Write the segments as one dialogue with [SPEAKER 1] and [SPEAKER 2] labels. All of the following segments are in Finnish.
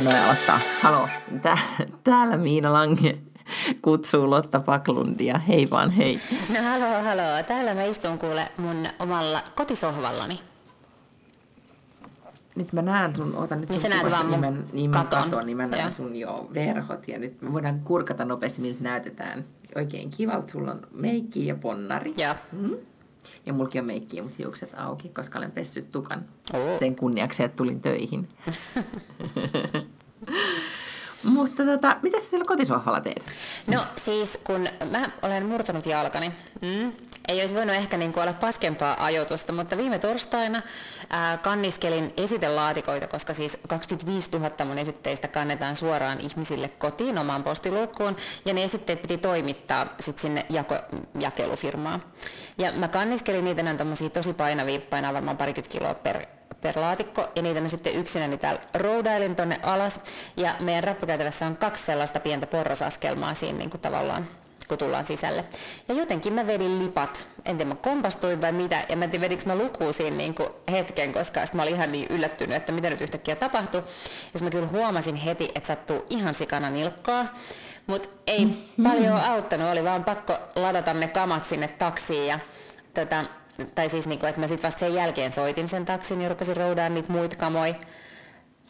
[SPEAKER 1] Ei, ei mä voi noin aloittaa. Halo, Tää, täällä Miina Lange kutsuu Lotta Paklundia. Hei vaan, hei.
[SPEAKER 2] No halo, halo. Täällä mä istun kuule mun omalla kotisohvallani.
[SPEAKER 1] Nyt mä näen sun, ota nyt
[SPEAKER 2] Niin
[SPEAKER 1] sun kuvasta nimen, nimen
[SPEAKER 2] katon.
[SPEAKER 1] katon, niin mä näen
[SPEAKER 2] Joo.
[SPEAKER 1] sun jo verhot ja nyt me voidaan kurkata nopeasti, miltä näytetään. Oikein kivalta, sulla on meikki ja ponnari.
[SPEAKER 2] Joo.
[SPEAKER 1] Mm. Ja mulki on meikki ja mut hiukset auki, koska olen pessyt tukan
[SPEAKER 2] Oo.
[SPEAKER 1] sen kunniaksi, että tulin töihin. Mutta tota, mitä sä siellä kotisohvalla teet?
[SPEAKER 2] No siis kun mä olen murtanut jalkani, mm, ei olisi voinut ehkä niin kuin olla paskempaa ajoitusta, mutta viime torstaina ää, kanniskelin esitelaatikoita, koska siis 25 000 mun esitteistä kannetaan suoraan ihmisille kotiin omaan postiluukkuun, ja ne esitteet piti toimittaa sit sinne jako, jakelufirmaan. Ja mä kanniskelin niitä, ne on tosi painavia, painaa varmaan parikymmentä kiloa per per laatikko, ja niitä mä sitten yksinäni täällä roudailin tonne alas, ja meidän rappukäytävässä on kaksi sellaista pientä porrasaskelmaa siinä niin kuin tavallaan kun tullaan sisälle. Ja jotenkin mä vedin lipat, en tiedä mä kompastuin vai mitä, ja mä en tiedä vedikö mä lukuun siinä niin kuin hetken, koska mä olin ihan niin yllättynyt, että mitä nyt yhtäkkiä tapahtui. Ja mä kyllä huomasin heti, että sattuu ihan sikana nilkkaa, mutta ei mm-hmm. paljon auttanut, oli vaan pakko ladata ne kamat sinne taksiin, ja tota, tai siis niinku, että mä sitten vasta sen jälkeen soitin sen taksin ja rupesin roudaan niitä muita kamoja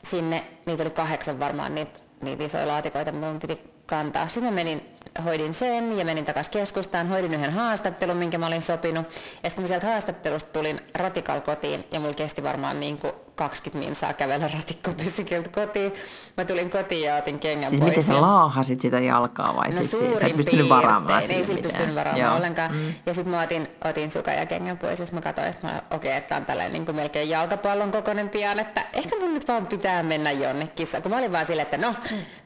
[SPEAKER 2] sinne. Niitä oli kahdeksan varmaan niitä, niitä isoja laatikoita, mitä mun piti kantaa. Sitten mä menin, hoidin sen ja menin takaisin keskustaan, hoidin yhden haastattelun, minkä mä olin sopinut. Ja sitten mä sieltä haastattelusta tulin ratikal kotiin ja mulla kesti varmaan niin 20 minsaa kävellä ratikkopysikiltä kotiin. Mä tulin kotiin ja otin kengän
[SPEAKER 1] Siis
[SPEAKER 2] pois.
[SPEAKER 1] miten sä laahasit sitä jalkaa vai
[SPEAKER 2] No
[SPEAKER 1] siis sä et pystynyt varaamaan
[SPEAKER 2] Ei sillä pystynyt varaamaan
[SPEAKER 1] Joo.
[SPEAKER 2] ollenkaan. Mm. Ja sitten mä otin, otin sukan ja kengän pois ja mä katsoin, että okei, että tää on tällainen niin kuin melkein jalkapallon kokoinen pian, että ehkä mun nyt vaan pitää mennä jonnekin. Kun mä olin vaan silleen, että no,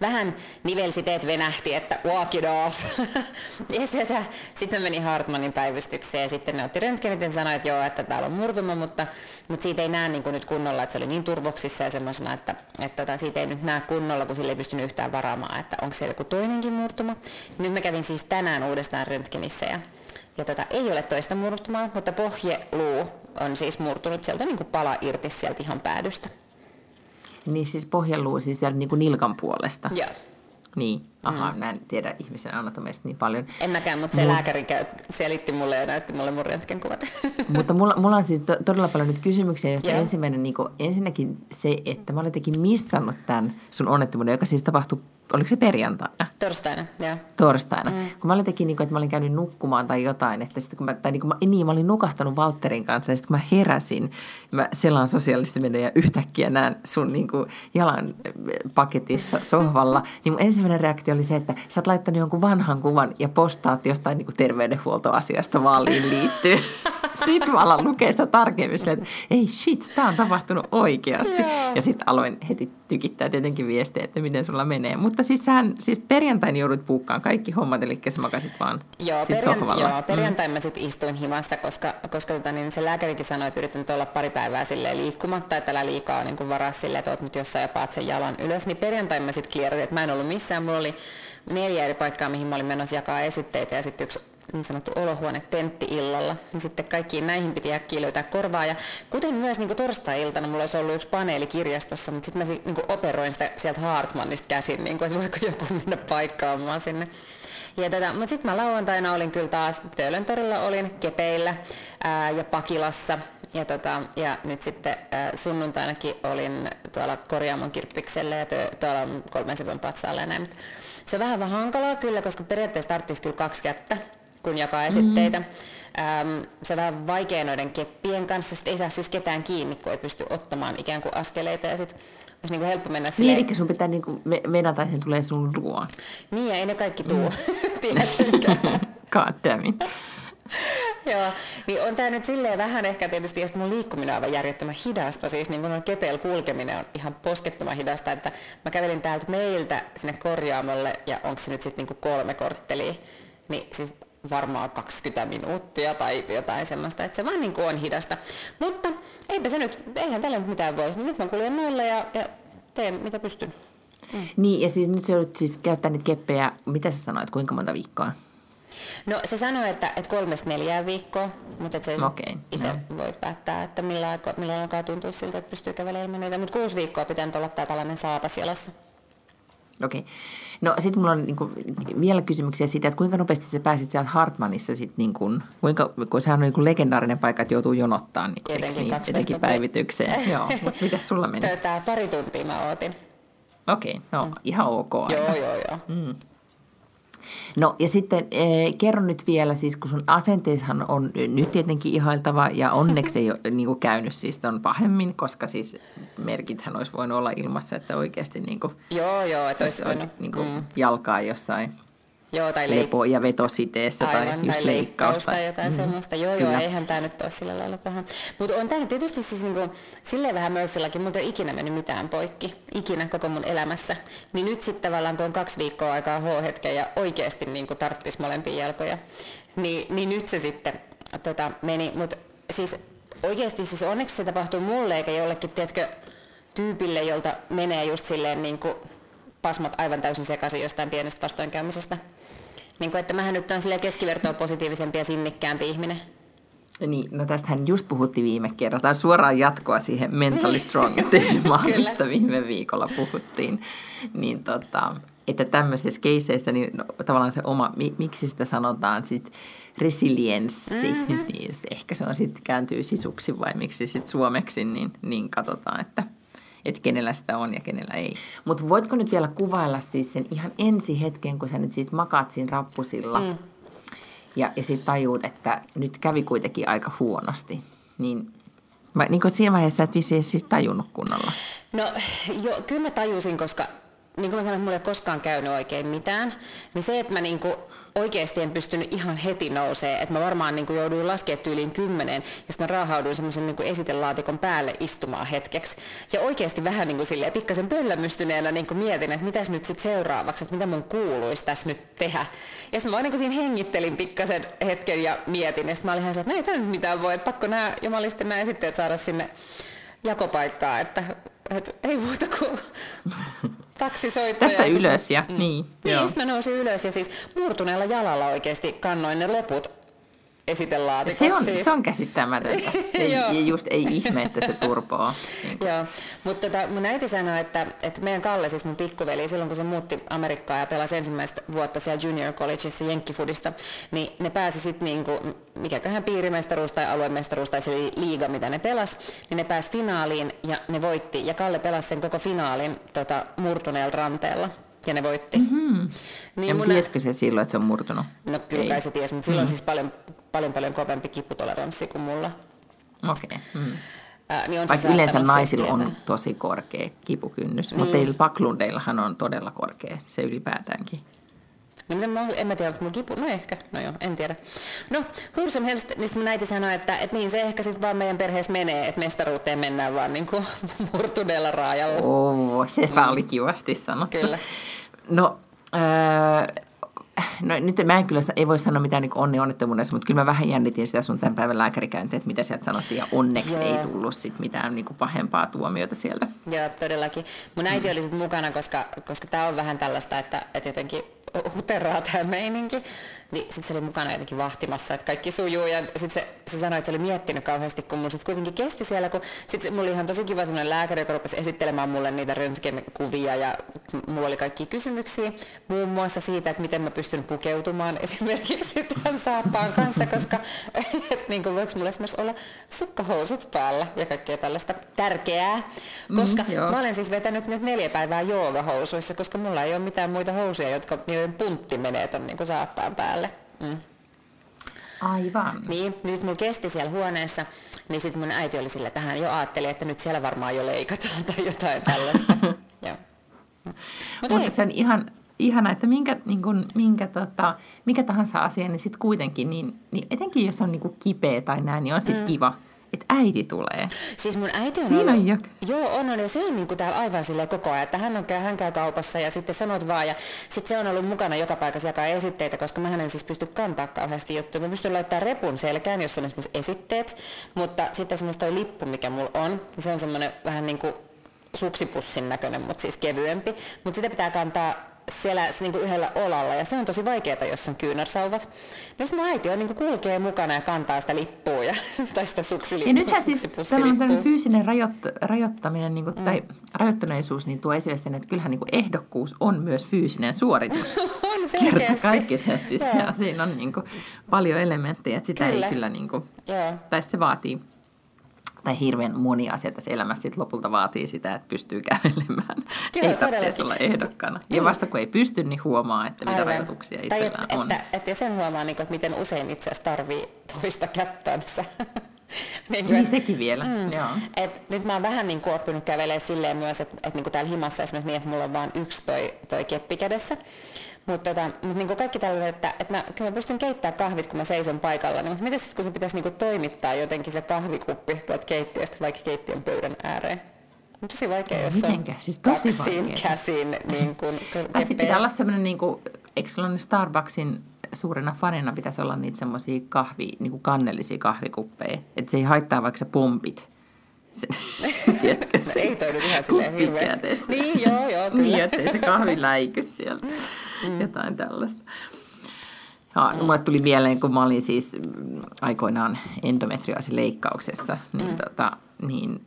[SPEAKER 2] vähän nivelsiteet venähti, että walk it off. ja sitten sit mä menin Hartmanin päivystykseen ja sitten ne otti röntgenit ja sanoi, että joo, että täällä on murtuma, mutta, mutta siitä ei näe niin kuin nyt kunnolla, että se oli niin turvoksissa ja semmoisena, että, että tota, siitä ei nyt näe kunnolla, kun sille ei pystynyt yhtään varaamaan, että onko siellä joku toinenkin murtuma. Nyt mä kävin siis tänään uudestaan röntgenissä ja, ja tota, ei ole toista murtumaa, mutta pohjeluu on siis murtunut sieltä niin kuin pala irti sieltä ihan päädystä.
[SPEAKER 1] Niin siis pohjaluu siis sieltä niin kuin nilkan puolesta.
[SPEAKER 2] Joo.
[SPEAKER 1] Niin, aha, mm. mä en tiedä ihmisen anatomiasta niin paljon.
[SPEAKER 2] En mäkään, mutta se lääkäri käy, selitti mulle ja näytti mulle mun röntgenkuvat.
[SPEAKER 1] Mutta mulla, mulla on siis to, todella paljon nyt kysymyksiä, joista
[SPEAKER 2] Joo.
[SPEAKER 1] ensimmäinen, niin kuin, ensinnäkin se, että mä olen jotenkin missannut tämän sun onnettomuuden, joka siis tapahtui, oliko se perjantaina?
[SPEAKER 2] Torstaina, joo.
[SPEAKER 1] torstaina. Mm. Kun mä olin tekin, niin kuin, että mä olin käynyt nukkumaan tai jotain, että sitten kun mä, tai niin kuin mä, niin, mä olin nukahtanut Valtterin kanssa ja sitten kun mä heräsin, mä selaan sosiaalisesti mennä ja yhtäkkiä näen sun niin kuin, jalan eh, paketissa sohvalla, niin mun ensimmäinen reaktio oli se, että sä oot laittanut jonkun vanhan kuvan ja postaat jostain niin kuin terveydenhuoltoasiasta vaaliin liittyy. Sitten mä alan lukea sitä tarkemmin silleen, että ei shit, tää on tapahtunut oikeasti.
[SPEAKER 2] Joo.
[SPEAKER 1] Ja sitten aloin heti tykittää tietenkin viestejä, että miten sulla menee. Mutta siis sähän, siis perjantaina joudut puukkaan kaikki hommat, eli sä makasit vaan
[SPEAKER 2] Joo,
[SPEAKER 1] sit
[SPEAKER 2] perjant-
[SPEAKER 1] sohvalla.
[SPEAKER 2] joo perjantaina mä sitten istuin himassa, koska, koska tota, niin se lääkärikin sanoi, että yritän olla pari päivää silleen liikkumatta, että älä liikaa niin varaa silleen, että oot nyt jossain ja paat sen jalan ylös. Niin perjantaina mä sitten klierin, että mä en ollut missään. Mulla oli neljä eri paikkaa, mihin mä olin menossa jakaa esitteitä ja sitten yksi niin sanottu olohuone tentti illalla. Niin sitten kaikkiin näihin piti äkkiä löytää korvaa. Ja kuten myös niin torstai-iltana mulla olisi ollut yksi paneeli kirjastossa, mutta sitten mä niin operoin sitä sieltä Hartmanista käsin, niin kuin, että voiko joku mennä paikkaamaan sinne. Ja tota, mutta sitten mä lauantaina olin kyllä taas Töölön torilla, olin Kepeillä ää, ja Pakilassa. Ja, tota, ja nyt sitten ää, sunnuntainakin olin tuolla Korjaamon kirppiksellä ja tuolla kolmen sivun patsaalla ja näin. Mut Se on vähän, vähän hankalaa kyllä, koska periaatteessa tarvitsisi kyllä kaksi kättä, kun jakaa esitteitä. Mm. Ähm, se on vähän vaikea noiden keppien kanssa, sitten ei saa siis ketään kiinni, kun ei pysty ottamaan ikään kuin askeleita ja sitten olisi niinku helppo mennä
[SPEAKER 1] Niin,
[SPEAKER 2] silleen,
[SPEAKER 1] eli sun pitää niinku ve- vedata, että se tulee sun luo.
[SPEAKER 2] niin ja ei ne kaikki tuu, tiedätkö?
[SPEAKER 1] God damn it.
[SPEAKER 2] Joo, niin on tämä nyt silleen vähän ehkä tietysti, sit mun liikkuminen on aivan järjettömän hidasta, siis niin kun on kepeillä kulkeminen on ihan poskettoman hidasta, että mä kävelin täältä meiltä sinne korjaamolle, ja onko se nyt sitten niin kolme korttelia, niin siis varmaan 20 minuuttia tai jotain semmoista, että se vaan niin kuin on hidasta. Mutta eipä se nyt, eihän tällä nyt mitään voi. Nyt mä kuljen noilla ja, ja teen mitä pystyn.
[SPEAKER 1] Niin, ja siis nyt sä joudut siis käyttää niitä keppejä, mitä sä sanoit, kuinka monta viikkoa?
[SPEAKER 2] No se sanoi, että, että kolmesta neljään viikkoa, mutta että se
[SPEAKER 1] Okei,
[SPEAKER 2] itse
[SPEAKER 1] joo.
[SPEAKER 2] voi päättää, että milloin, aika, milloin alkaa tuntua siltä, että pystyy kävelemään niitä. Mutta kuusi viikkoa pitää nyt olla tämä tällainen saapas jalassa.
[SPEAKER 1] Okei. No sitten mulla on niinku vielä kysymyksiä siitä, että kuinka nopeasti sä pääsit siellä Hartmanissa sitten, niinku, kuinka, kun sehän on niinku legendaarinen paikka, että joutuu jonottaa niin,
[SPEAKER 2] 12
[SPEAKER 1] etenkin
[SPEAKER 2] tuntia.
[SPEAKER 1] päivitykseen. Joo, mutta mitäs sulla meni?
[SPEAKER 2] Tätä pari tuntia mä ootin.
[SPEAKER 1] Okei, no ihan ok aina.
[SPEAKER 2] Joo, joo, joo.
[SPEAKER 1] No ja sitten eh, kerro nyt vielä, siis kun sun asenteishan on nyt tietenkin ihailtava ja onneksi ei ole niin kuin käynyt siis on pahemmin, koska siis merkithän olisi voinut olla ilmassa, että oikeasti niin kuin,
[SPEAKER 2] Joo, joo, että olisi voinut.
[SPEAKER 1] niin kuin mm. jalkaa jossain
[SPEAKER 2] Joo, tai leik-
[SPEAKER 1] lepo- ja vetositeessä tai
[SPEAKER 2] Aivan,
[SPEAKER 1] just
[SPEAKER 2] tai leikkausta tai jotain mm. semmoista. Joo,
[SPEAKER 1] Kyllä.
[SPEAKER 2] joo, eihän tämä nyt ole sillä lailla paha. Mutta on tämä nyt tietysti siis niinku, silleen vähän Murphyllakin, mutta ei ole ikinä mennyt mitään poikki. Ikinä koko mun elämässä. Niin nyt sitten tavallaan, kun on kaksi viikkoa aikaa H-hetken ja oikeasti niinku tarttis molempia jalkoja, niin, niin nyt se sitten tota, meni. Mutta siis oikeasti siis onneksi se tapahtuu mulle eikä jollekin, tiedätkö, tyypille, jolta menee just silleen niin kuin pasmat aivan täysin sekaisin jostain pienestä vastoinkäymisestä. Niin kuin, että mähän nyt on silleen keskivertoa positiivisempi ja sinnikkäämpi ihminen.
[SPEAKER 1] Niin, no tästähän just puhuttiin viime kerralla. Tämä on suoraan jatkoa siihen Mentally Strong teemaan,
[SPEAKER 2] Kyllä.
[SPEAKER 1] mistä viime viikolla puhuttiin. Niin tota, että tämmöisissä keiseissä, niin no, tavallaan se oma, mi, miksi sitä sanotaan, siis resilienssi, mm-hmm. niin ehkä se on sitten kääntyy sisuksi vai miksi sitten suomeksi, niin, niin katsotaan, että että kenellä sitä on ja kenellä ei. Mutta voitko nyt vielä kuvailla siis sen ihan ensi hetken, kun sä nyt siitä makaat siinä rappusilla, mm. ja, ja sitten tajuut, että nyt kävi kuitenkin aika huonosti. Niin, vai, niin kuin siinä vaiheessa et vissiin siis tajunnut kunnolla.
[SPEAKER 2] No joo, kyllä mä tajusin, koska niin kuin mä sanoin, että mulla ei koskaan käynyt oikein mitään, niin se, että mä niin kuin oikeasti en pystynyt ihan heti nousee, että mä varmaan niin kuin jouduin laskemaan tyyliin kymmeneen, ja sitten mä raahauduin semmoisen niin esitelaatikon päälle istumaan hetkeksi. Ja oikeasti vähän niin kuin silleen pikkasen pöllämystyneenä niin kuin mietin, että mitäs nyt sitten seuraavaksi, että mitä mun kuuluisi tässä nyt tehdä. Ja sitten mä niin siinä hengittelin pikkasen hetken ja mietin, ja sitten mä olin ihan se, että no ei tämä nyt mitään voi, että pakko nämä jumalisten nämä esitteet saada sinne jakopaikkaa, että, että ei muuta kuin taksisoittaja.
[SPEAKER 1] Tästä
[SPEAKER 2] ja sitten-
[SPEAKER 1] ylös ja mm. niin.
[SPEAKER 2] Niin,
[SPEAKER 1] joo.
[SPEAKER 2] mä nousin ylös ja siis murtuneella jalalla oikeasti kannoin ne loput esitelaatikot.
[SPEAKER 1] Se on,
[SPEAKER 2] siis.
[SPEAKER 1] se on käsittämätöntä. Ei, ja just ei ihme, että se turpoo. Niin.
[SPEAKER 2] Joo, mutta tota, mun äiti sanoi, että, että meidän Kalle, siis mun pikkuveli, silloin kun se muutti Amerikkaan ja pelasi ensimmäistä vuotta siellä junior collegeissa jenkkifudista, niin ne pääsi sitten niinku, mikäköhän piirimestaruus tai aluemestaruus tai se li- liiga, mitä ne pelas, niin ne pääsi finaaliin ja ne voitti. Ja Kalle pelasi sen koko finaalin tota, murtuneella ranteella ja ne voitti. Mm-hmm. Niin
[SPEAKER 1] ja
[SPEAKER 2] mun
[SPEAKER 1] tiesikö se silloin, että se on murtunut?
[SPEAKER 2] No kyllä
[SPEAKER 1] Ei.
[SPEAKER 2] kai se tiesi, mutta silloin mm. siis paljon, paljon, paljon kovempi kiputoleranssi kuin mulla.
[SPEAKER 1] Okei. Okay. Mm.
[SPEAKER 2] Ää, niin on se
[SPEAKER 1] Vaikka yleensä naisilla on tosi korkea kipukynnys, niin.
[SPEAKER 2] Niin.
[SPEAKER 1] mutta teillä paklundeillahan on todella korkea, se ylipäätäänkin.
[SPEAKER 2] No, mä, en mä tiedä, onko mulla kipu, no ehkä, no joo, en tiedä. No, Hursum Helst, niin sitten mun äiti sanoi, että, että niin se ehkä sitten vaan meidän perheessä menee, että mestaruuteen mennään vaan niin kuin murtuneella raajalla.
[SPEAKER 1] Oo, sepä oli kivasti sanottu.
[SPEAKER 2] Kyllä.
[SPEAKER 1] No, öö, no nyt mä en kyllä, ei voi sanoa mitään niin onni onnettomuudessa, mutta kyllä mä vähän jännitin sitä sun tämän päivän lääkärikäyntiä, että mitä sieltä sanottiin, ja onneksi
[SPEAKER 2] Joo.
[SPEAKER 1] ei tullut sit mitään niin kuin pahempaa tuomiota sieltä.
[SPEAKER 2] Joo, todellakin. Mun äiti oli sitten mukana, koska, koska tämä on vähän tällaista, että, että jotenkin huteraa tämä meininki. Niin sitten se oli mukana jotenkin vahtimassa, että kaikki sujuu. Ja sitten se, se sanoi, että se oli miettinyt kauheasti, kun mulla sitten kuitenkin kesti siellä. Kun sitten mulla oli ihan tosi kiva sellainen lääkäri, joka rupesi esittelemään mulle niitä röntgenkuvia. Ja mulla oli kaikki kysymyksiä, muun muassa siitä, että miten mä pystyn pukeutumaan esimerkiksi tämän saappaan kanssa, koska et, niin kuin, voiko mulla esimerkiksi olla sukkahousut päällä ja kaikkea tällaista tärkeää. Koska
[SPEAKER 1] Mm, joo.
[SPEAKER 2] mä olen siis vetänyt nyt neljä päivää joogahousuissa, koska mulla ei ole mitään muita housuja, jotka, joiden puntti menee ton niin saappaan päälle. Mm.
[SPEAKER 1] Aivan.
[SPEAKER 2] Niin, niin sitten mulla kesti siellä huoneessa, niin sitten mun äiti oli sillä, että hän jo ajatteli, että nyt siellä varmaan jo leikataan tai jotain tällaista. Joo. Mut
[SPEAKER 1] Mutta se on ihan ihana, että minkä, niin kun, minkä, tota, mikä tahansa asia, niin sitten kuitenkin, niin, niin etenkin jos on niin kuin kipeä tai näin, niin on sitten mm. kiva, että äiti tulee.
[SPEAKER 2] Siis mun äiti on
[SPEAKER 1] Siinä
[SPEAKER 2] ollut,
[SPEAKER 1] on jo-
[SPEAKER 2] Joo, on, on, ja se on niin kuin täällä aivan silleen koko ajan, että hän, on, hän käy kaupassa ja sitten sanot vaan, ja sitten se on ollut mukana joka paikassa jakaa esitteitä, koska mä en siis pysty kantaa kauheasti juttuja. Mä pystyn laittamaan repun selkään, jossa on esimerkiksi esitteet, mutta sitten esimerkiksi toi lippu, mikä mulla on, niin se on semmoinen vähän niin kuin suksipussin näköinen, mutta siis kevyempi, mutta sitä pitää kantaa siellä niin kuin yhdellä olalla ja se on tosi vaikeaa, jos on kyynärsauvat. Ja sitten mun äiti on, niin kuin kulkee mukana ja kantaa sitä lippua ja, tai sitä suksilippua.
[SPEAKER 1] Ja nythän siis tällainen fyysinen rajoitt, rajoittaminen niin kuin, mm. tai rajoittuneisuus niin tuo esille sen, että kyllähän niin kuin ehdokkuus on myös fyysinen suoritus.
[SPEAKER 2] on
[SPEAKER 1] Kertakaikkisesti. ja siinä on niin kuin, paljon elementtejä, että sitä kyllä. ei kyllä, niin kuin, tai se vaatii tai hirveän moni asia tässä elämässä sit lopulta vaatii sitä, että pystyy kävelemään. Joo, ei tarvitse olla ehdokkana. Ja niin. vasta kun ei pysty, niin huomaa, että mitä Aivan. rajoituksia itsellään
[SPEAKER 2] tai
[SPEAKER 1] on.
[SPEAKER 2] Että, että sen huomaa, niin kuin, että miten usein itse asiassa tarvii toista kättänsä.
[SPEAKER 1] niin, niin sekin vielä. Mm. Joo.
[SPEAKER 2] Et nyt mä oon vähän niin kuin oppinut kävelemään silleen myös, että, että niin kuin täällä himassa esimerkiksi niin, että mulla on vain yksi toi, toi keppi kädessä. Mutta tota, mut niinku kaikki tällainen, että, että mä, kyllä mä pystyn keittämään kahvit, kun mä seison paikalla. Niin, miten sitten, kun se pitäisi niinku toimittaa jotenkin se kahvikuppi tuolta keittiöstä vaikka keittiön pöydän ääreen? On tosi vaikea, jos
[SPEAKER 1] on siis tosi
[SPEAKER 2] kaksin käsin. Niin kun,
[SPEAKER 1] tai sitten pitää olla semmoinen, niin kuin, eikö sulla Starbucksin suurena fanina pitäisi olla niitä semmoisia kahvi, niin kuin kannellisia kahvikuppeja. Että se ei haittaa vaikka sä pompit.
[SPEAKER 2] Se, tiedätkö, se ei toidu ihan silleen hirveän. Niin, joo, joo, kyllä.
[SPEAKER 1] Niin, ettei se kahvi läiky sieltä mm. jotain tällaista. Ja, mm. Mulle tuli mieleen, kun mä olin siis aikoinaan endometriaasileikkauksessa, niin, mm. tota, niin,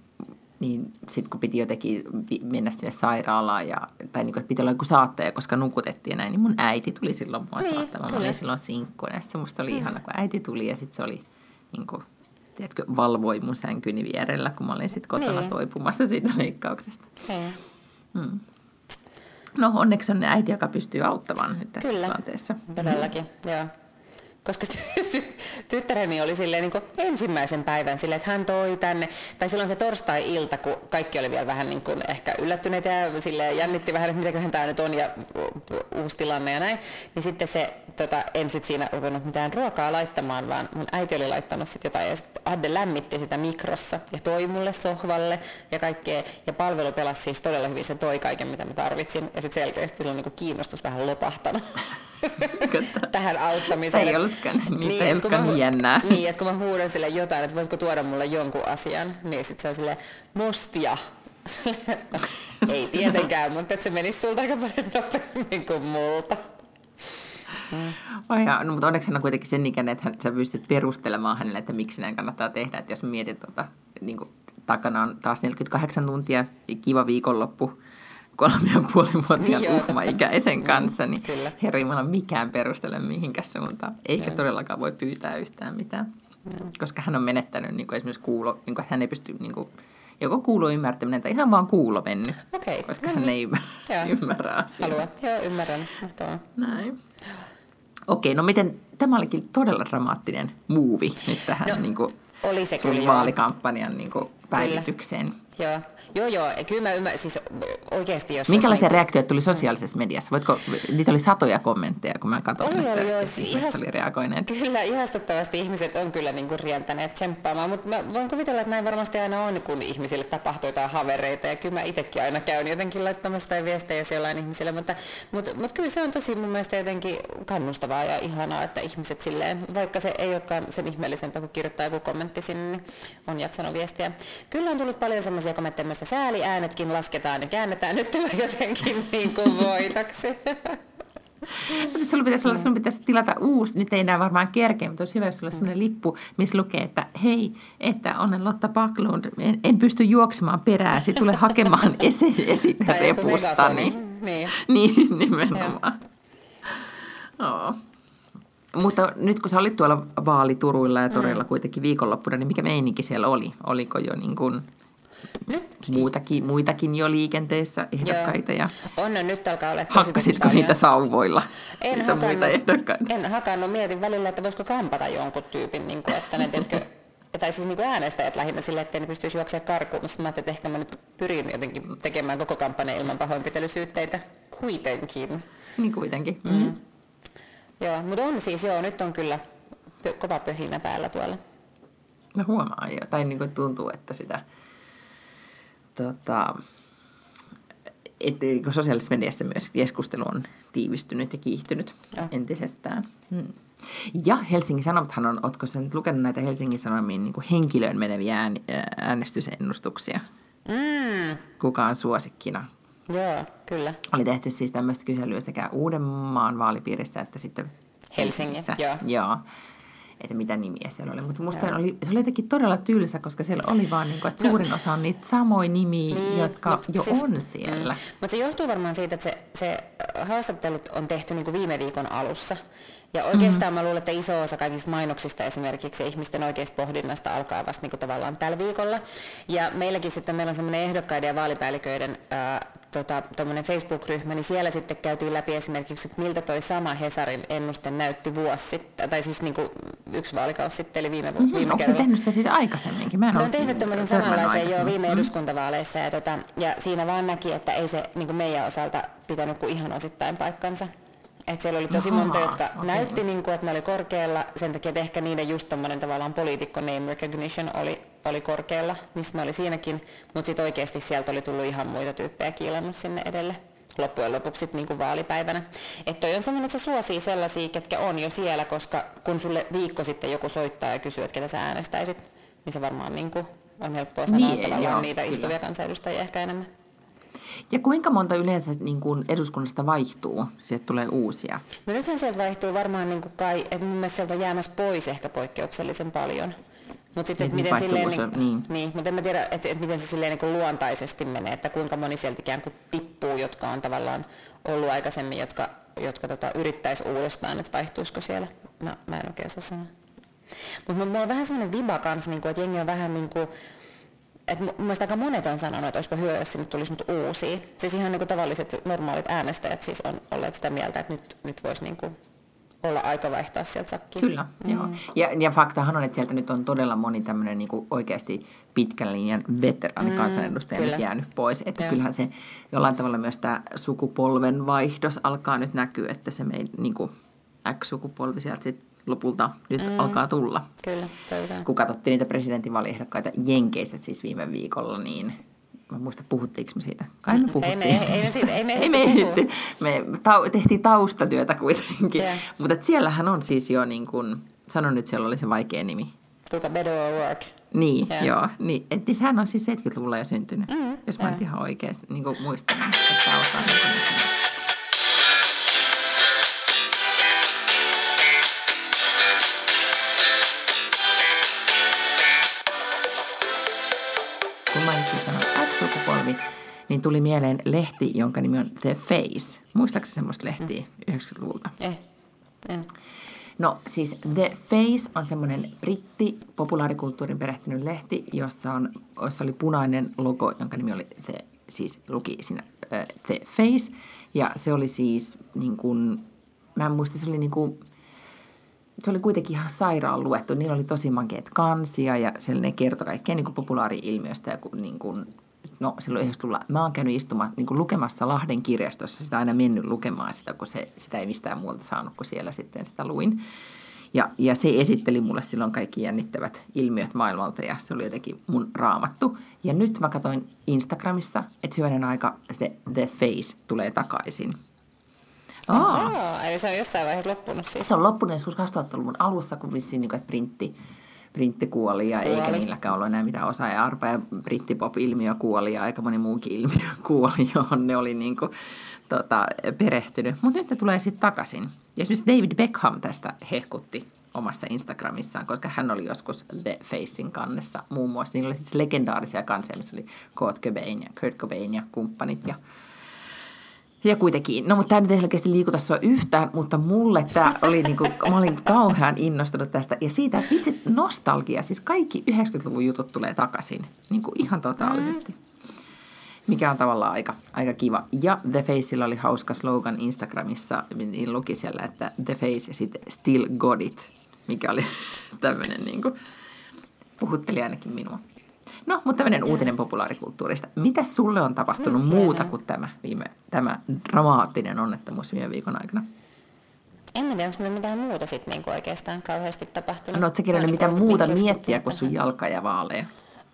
[SPEAKER 1] niin sitten kun piti jotenkin mennä sinne sairaalaan, ja, tai niin kuin, että piti olla joku saattaja, koska nukutettiin ja näin, niin mun äiti tuli silloin mua niin, saattamaan. Mä olin silloin sinkkuna ja sitten se musta oli mm. ihana, kun äiti tuli ja sitten se oli niin kuin, tiedätkö, valvoi mun sänkyni vierellä, kun mä olin sitten kotona niin. toipumassa siitä leikkauksesta. Niin. Mm. No onneksi on äiti, joka pystyy auttamaan nyt tässä
[SPEAKER 2] Kyllä,
[SPEAKER 1] tilanteessa.
[SPEAKER 2] todellakin, joo koska ty- tyttäreni oli silleen niin ensimmäisen päivän silleen, että hän toi tänne, tai silloin se torstai-ilta, kun kaikki oli vielä vähän niin kuin ehkä yllättyneitä ja silleen jännitti vähän, että mitäköhän tämä nyt on ja uusi tilanne ja näin, niin sitten se tota, en sit siinä ruvennut mitään ruokaa laittamaan, vaan mun äiti oli laittanut sit jotain ja sitten Adde lämmitti sitä mikrossa ja toi mulle sohvalle ja kaikkea. Ja palvelu pelasi siis todella hyvin, se toi kaiken mitä mä tarvitsin. Ja sitten selkeästi silloin niin kiinnostus vähän lopahtanut. tähän auttamiseen.
[SPEAKER 1] Se ei ollutkaan niin, niin, ei ollutkaan
[SPEAKER 2] niin
[SPEAKER 1] jännää.
[SPEAKER 2] Niin, että kun mä huudan sille jotain, että voisiko tuoda mulle jonkun asian, niin sitten se on sille mustia. ei tietenkään, mutta että se menisi sulta aika paljon nopeammin kuin multa.
[SPEAKER 1] Mm. Oh ja, no, mutta onneksi hän on kuitenkin sen ikäinen, että hän, sä pystyt perustelemaan hänelle, että miksi näin kannattaa tehdä. Että jos mietit, tota, niin kuin, takana on taas 48 tuntia, kiva viikonloppu, kolme ja puoli vuotiaan niin, uhmaikäisen kanssa, niin Kyllä. herra Jumala mikään perustele mihinkään suuntaan. Eikä Joo. todellakaan voi pyytää yhtään mitään. Joo. Koska hän on menettänyt niin kuin esimerkiksi kuulo, niin kuin, hän ei pysty niin kuin, joko kuulo ymmärtäminen tai ihan vaan kuulo mennyt.
[SPEAKER 2] Okay.
[SPEAKER 1] Koska no hän niin. ei ymmärrä asiaa.
[SPEAKER 2] Haluaa. Joo, ymmärrän. Mahtavaa.
[SPEAKER 1] Näin. Okei, no miten, tämä olikin todella dramaattinen muuvi nyt tähän no, niin kuin, oli se sun kyllä, vaalikampanjan niin kuin, päivitykseen. Kyllä.
[SPEAKER 2] Joo, joo, joo. Kyllä mä ymmärrän, siis oikeasti jos...
[SPEAKER 1] Minkälaisia niin... reaktioita tuli sosiaalisessa mediassa? Voitko, niitä oli satoja kommentteja, kun mä katsoin, oli, että joo, ihmiset oli reagoineet.
[SPEAKER 2] Kyllä, ihastuttavasti ihmiset on kyllä niin kuin rientäneet tsemppaamaan, mutta mä voin kuvitella, että näin varmasti aina on, kun ihmisille tapahtuu jotain havereita, ja kyllä mä itsekin aina käyn jotenkin laittamassa tai viestejä, jos jollain ihmisille, mutta, mutta, mutta kyllä se on tosi mun mielestä jotenkin kannustavaa ja ihanaa, että ihmiset silleen, vaikka se ei olekaan sen ihmeellisempää, kun kirjoittaa joku kommentti sinne, niin on jaksanut viestiä. Kyllä on tullut paljon semmoisia kommentteja, mistä sääliäänetkin lasketaan ja käännetään nyt tämä jotenkin niin kuin voitaksi.
[SPEAKER 1] Nyt sulla pitäisi olla, sun pitäisi tilata uusi, nyt ei enää varmaan kerkeä, mutta olisi hyvä, jos sulla olisi sellainen lippu, missä lukee, että hei, että onnen Lotta Backlund, en, en pysty juoksemaan perääsi, tule hakemaan esi- esiterepustani. Niin. niin, nimenomaan. Oh. Mutta nyt kun sä olit tuolla vaalituruilla ja toreilla mm. kuitenkin viikonloppuna, niin mikä meininki siellä oli? Oliko jo niin kuin nyt, muitakin, muitakin jo liikenteessä ehdokkaita. Ja
[SPEAKER 2] on, no, nyt alkaa olla
[SPEAKER 1] Hakkasitko niitä sauvoilla?
[SPEAKER 2] En niitä hakannut, muita ehdokkaita? En hakannut, mietin välillä, että voisiko kampata jonkun tyypin, niin kuin, että ne tiedätkö, tai siis niin äänestäjät lähinnä sille, että ne pystyisi juoksemaan karkuun, mä että ehkä mä nyt pyrin jotenkin tekemään koko kampanja ilman pahoinpitelysyytteitä kuitenkin.
[SPEAKER 1] Niin kuitenkin. Mm. Mm.
[SPEAKER 2] Joo, mutta on siis, joo, nyt on kyllä kova pöhinä päällä tuolla.
[SPEAKER 1] No huomaa jo, tai niin kuin tuntuu, että sitä tota, että niin sosiaalisessa mediassa myös keskustelu on tiivistynyt ja kiihtynyt ja. entisestään. Hmm. Ja Helsingin Sanomathan on, oletko sä nyt lukenut näitä Helsingin Sanomien niin henkilöön meneviä äänestysennustuksia? Mm. Kuka on suosikkina?
[SPEAKER 2] Joo, kyllä.
[SPEAKER 1] Oli tehty siis tämmöistä kyselyä sekä Uudenmaan vaalipiirissä että sitten
[SPEAKER 2] Helsingin, joo.
[SPEAKER 1] joo. Että mitä nimiä siellä oli. Mutta musta oli, se oli jotenkin todella tylsä, koska siellä oli vaan, niin kuin, että suurin osa on niitä samoja nimiä, niin, jotka jo siis, on siellä. Mm,
[SPEAKER 2] mutta se johtuu varmaan siitä, että se, se haastattelut on tehty niin kuin viime viikon alussa. Ja oikeastaan mm. mä luulen, että iso osa kaikista mainoksista esimerkiksi ihmisten oikeasta pohdinnasta alkaa vasta niin kuin tavallaan tällä viikolla. Ja meilläkin sitten meillä on semmoinen ehdokkaiden ja vaalipäälliköiden ää, tota, Facebook-ryhmä, niin siellä sitten käytiin läpi esimerkiksi, että miltä toi sama Hesarin ennuste näytti vuosi sitten, tai siis niin kuin yksi vaalikausi sitten, eli viime, mm-hmm. viime
[SPEAKER 1] Onko se tehnyt sitä siis aikaisemminkin?
[SPEAKER 2] Mä en olen tehnyt tämmöisen samanlaisen jo viime mm-hmm. eduskuntavaaleissa, ja, tota, ja siinä vaan näki, että ei se niin kuin meidän osalta pitänyt kuin ihan osittain paikkansa. Et siellä oli tosi monta, jotka okay. näytti, niin kuin, että ne oli korkealla, sen takia, että ehkä niiden just tommoinen tavallaan poliitikko name recognition oli, oli korkealla, mistä ne oli siinäkin, mutta sitten oikeasti sieltä oli tullut ihan muita tyyppejä kiilannut sinne edelle loppujen lopuksi niin kuin vaalipäivänä. Että toi on semmoinen, että se suosii sellaisia, ketkä on jo siellä, koska kun sulle viikko sitten joku soittaa ja kysyy, että ketä sä äänestäisit, niin se varmaan niin kuin on helppoa sanoa niin, tavallaan joo, niitä istuvia kyllä. kansanedustajia ehkä enemmän.
[SPEAKER 1] Ja kuinka monta yleensä niin kuin eduskunnasta vaihtuu? Sieltä tulee uusia.
[SPEAKER 2] No nythän sieltä vaihtuu varmaan niin kuin kai, että mun mielestä sieltä on jäämässä pois ehkä poikkeuksellisen paljon. Mutta sitten, niin, miten silleen, se, niin. niin. mutta en mä tiedä, että, että miten se silleen niin luontaisesti menee, että kuinka moni sieltä ikään kuin tippuu, jotka on tavallaan ollut aikaisemmin, jotka, jotka tota, yrittäisi uudestaan, että vaihtuisiko siellä. Mä, mä en oikein osaa sanoa. Mutta mulla on vähän semmoinen viba kanssa, niin kuin, että jengi on vähän niin kuin, et mielestäni aika monet on sanonut, että olisipa hyvä, jos sinne tulisi nyt uusia. Siis ihan niin kuin tavalliset normaalit äänestäjät siis on olleet sitä mieltä, että nyt, nyt voisi niin kuin olla aika vaihtaa sieltä sakkiin.
[SPEAKER 1] Kyllä, mm. joo. Ja, ja faktahan on, että sieltä nyt on todella moni tämmöinen niin oikeasti pitkän linjan veteraanikansanedustaja mm, jäänyt pois. Että joo. kyllähän se jollain tavalla myös tämä sukupolven vaihdos alkaa nyt näkyä, että se meidän niin X-sukupolvi sieltä sitten lopulta nyt mm. alkaa tulla.
[SPEAKER 2] Kyllä, toivotaan.
[SPEAKER 1] Kun katsottiin niitä presidentinvaliehdokkaita Jenkeissä siis viime viikolla, niin mä muista puhuttiinko me siitä. Kai me puhuttiin.
[SPEAKER 2] Ei me, ei, me, siitä, ei me,
[SPEAKER 1] ei me ehditty. Me tehtiin taustatyötä kuitenkin. Yeah. Mutta siellähän on siis jo niin kuin, sanon nyt siellä oli se vaikea nimi.
[SPEAKER 2] Kuinka Better Work.
[SPEAKER 1] Niin, yeah. joo. Niin, että sehän on siis 70-luvulla jo syntynyt, mm, jos mä yeah. ihan oikeasti niin muistan, että alkaa niin kuin, X-sukupolvi, niin tuli mieleen lehti, jonka nimi on The Face. Muistaakseni semmoista lehtiä mm. 90-luvulta?
[SPEAKER 2] Eh. eh.
[SPEAKER 1] No siis The Face on semmoinen britti populaarikulttuurin perehtynyt lehti, jossa, on, jossa oli punainen logo, jonka nimi oli The, siis luki siinä uh, The Face. Ja se oli siis niin kuin, mä en muista, se oli niin kuin, se oli kuitenkin ihan sairaan luettu. Niillä oli tosi makeat kansia ja siellä ne kertoi kaikkea niin populaari-ilmiöstä ja niin kuin, no silloin ihan tulla, mä oon käynyt istumaan niin kuin lukemassa Lahden kirjastossa, sitä aina mennyt lukemaan sitä, kun se, sitä ei mistään muualta saanut, kun siellä sitten sitä luin. Ja, ja se esitteli mulle silloin kaikki jännittävät ilmiöt maailmalta ja se oli jotenkin mun raamattu. Ja nyt mä katsoin Instagramissa, että hyvänen aika se The Face tulee takaisin.
[SPEAKER 2] Aa. eli se on jossain vaiheessa loppunut siis.
[SPEAKER 1] Se on loppunut joskus 2000-luvun alussa, kun vissiin niin printti, printti kuoli ja kuoli. eikä niilläkään ollut enää mitään osaa. Ja arpa ja brittipop-ilmiö kuoli ja aika moni muukin ilmiö kuoli, johon ne oli niin kuin, tota, perehtynyt. Mutta nyt ne tulee sitten takaisin. Ja esimerkiksi David Beckham tästä hehkutti omassa Instagramissaan, koska hän oli joskus The Facein kannessa muun muassa. Niillä oli siis legendaarisia kanseja, missä oli Kurt Cobain ja Kurt Cobain ja kumppanit ja ja kuitenkin, no mutta tämä nyt ei selkeästi liikuta sua yhtään, mutta mulle tämä oli niinku, mä olin kauhean innostunut tästä. Ja siitä, itse nostalgia, siis kaikki 90-luvun jutut tulee takaisin, niin kuin ihan totaalisesti. Mikä on tavallaan aika, aika kiva. Ja The Faceilla oli hauska slogan Instagramissa, niin luki siellä, että The Face ja sitten Still Got It, mikä oli tämmöinen niin kuin, puhutteli ainakin minua. No, mutta tämmöinen uutinen populaarikulttuurista. Mitä sulle on tapahtunut mm, muuta kuin tämä, viime, tämä dramaattinen onnettomuus viime viikon aikana?
[SPEAKER 2] En tiedä, onko meillä mitään muuta sitten niinku oikeastaan kauheasti tapahtunut.
[SPEAKER 1] No, ootko kirjannut mitään muuta miettiä kuin sun jalka ja vaaleja?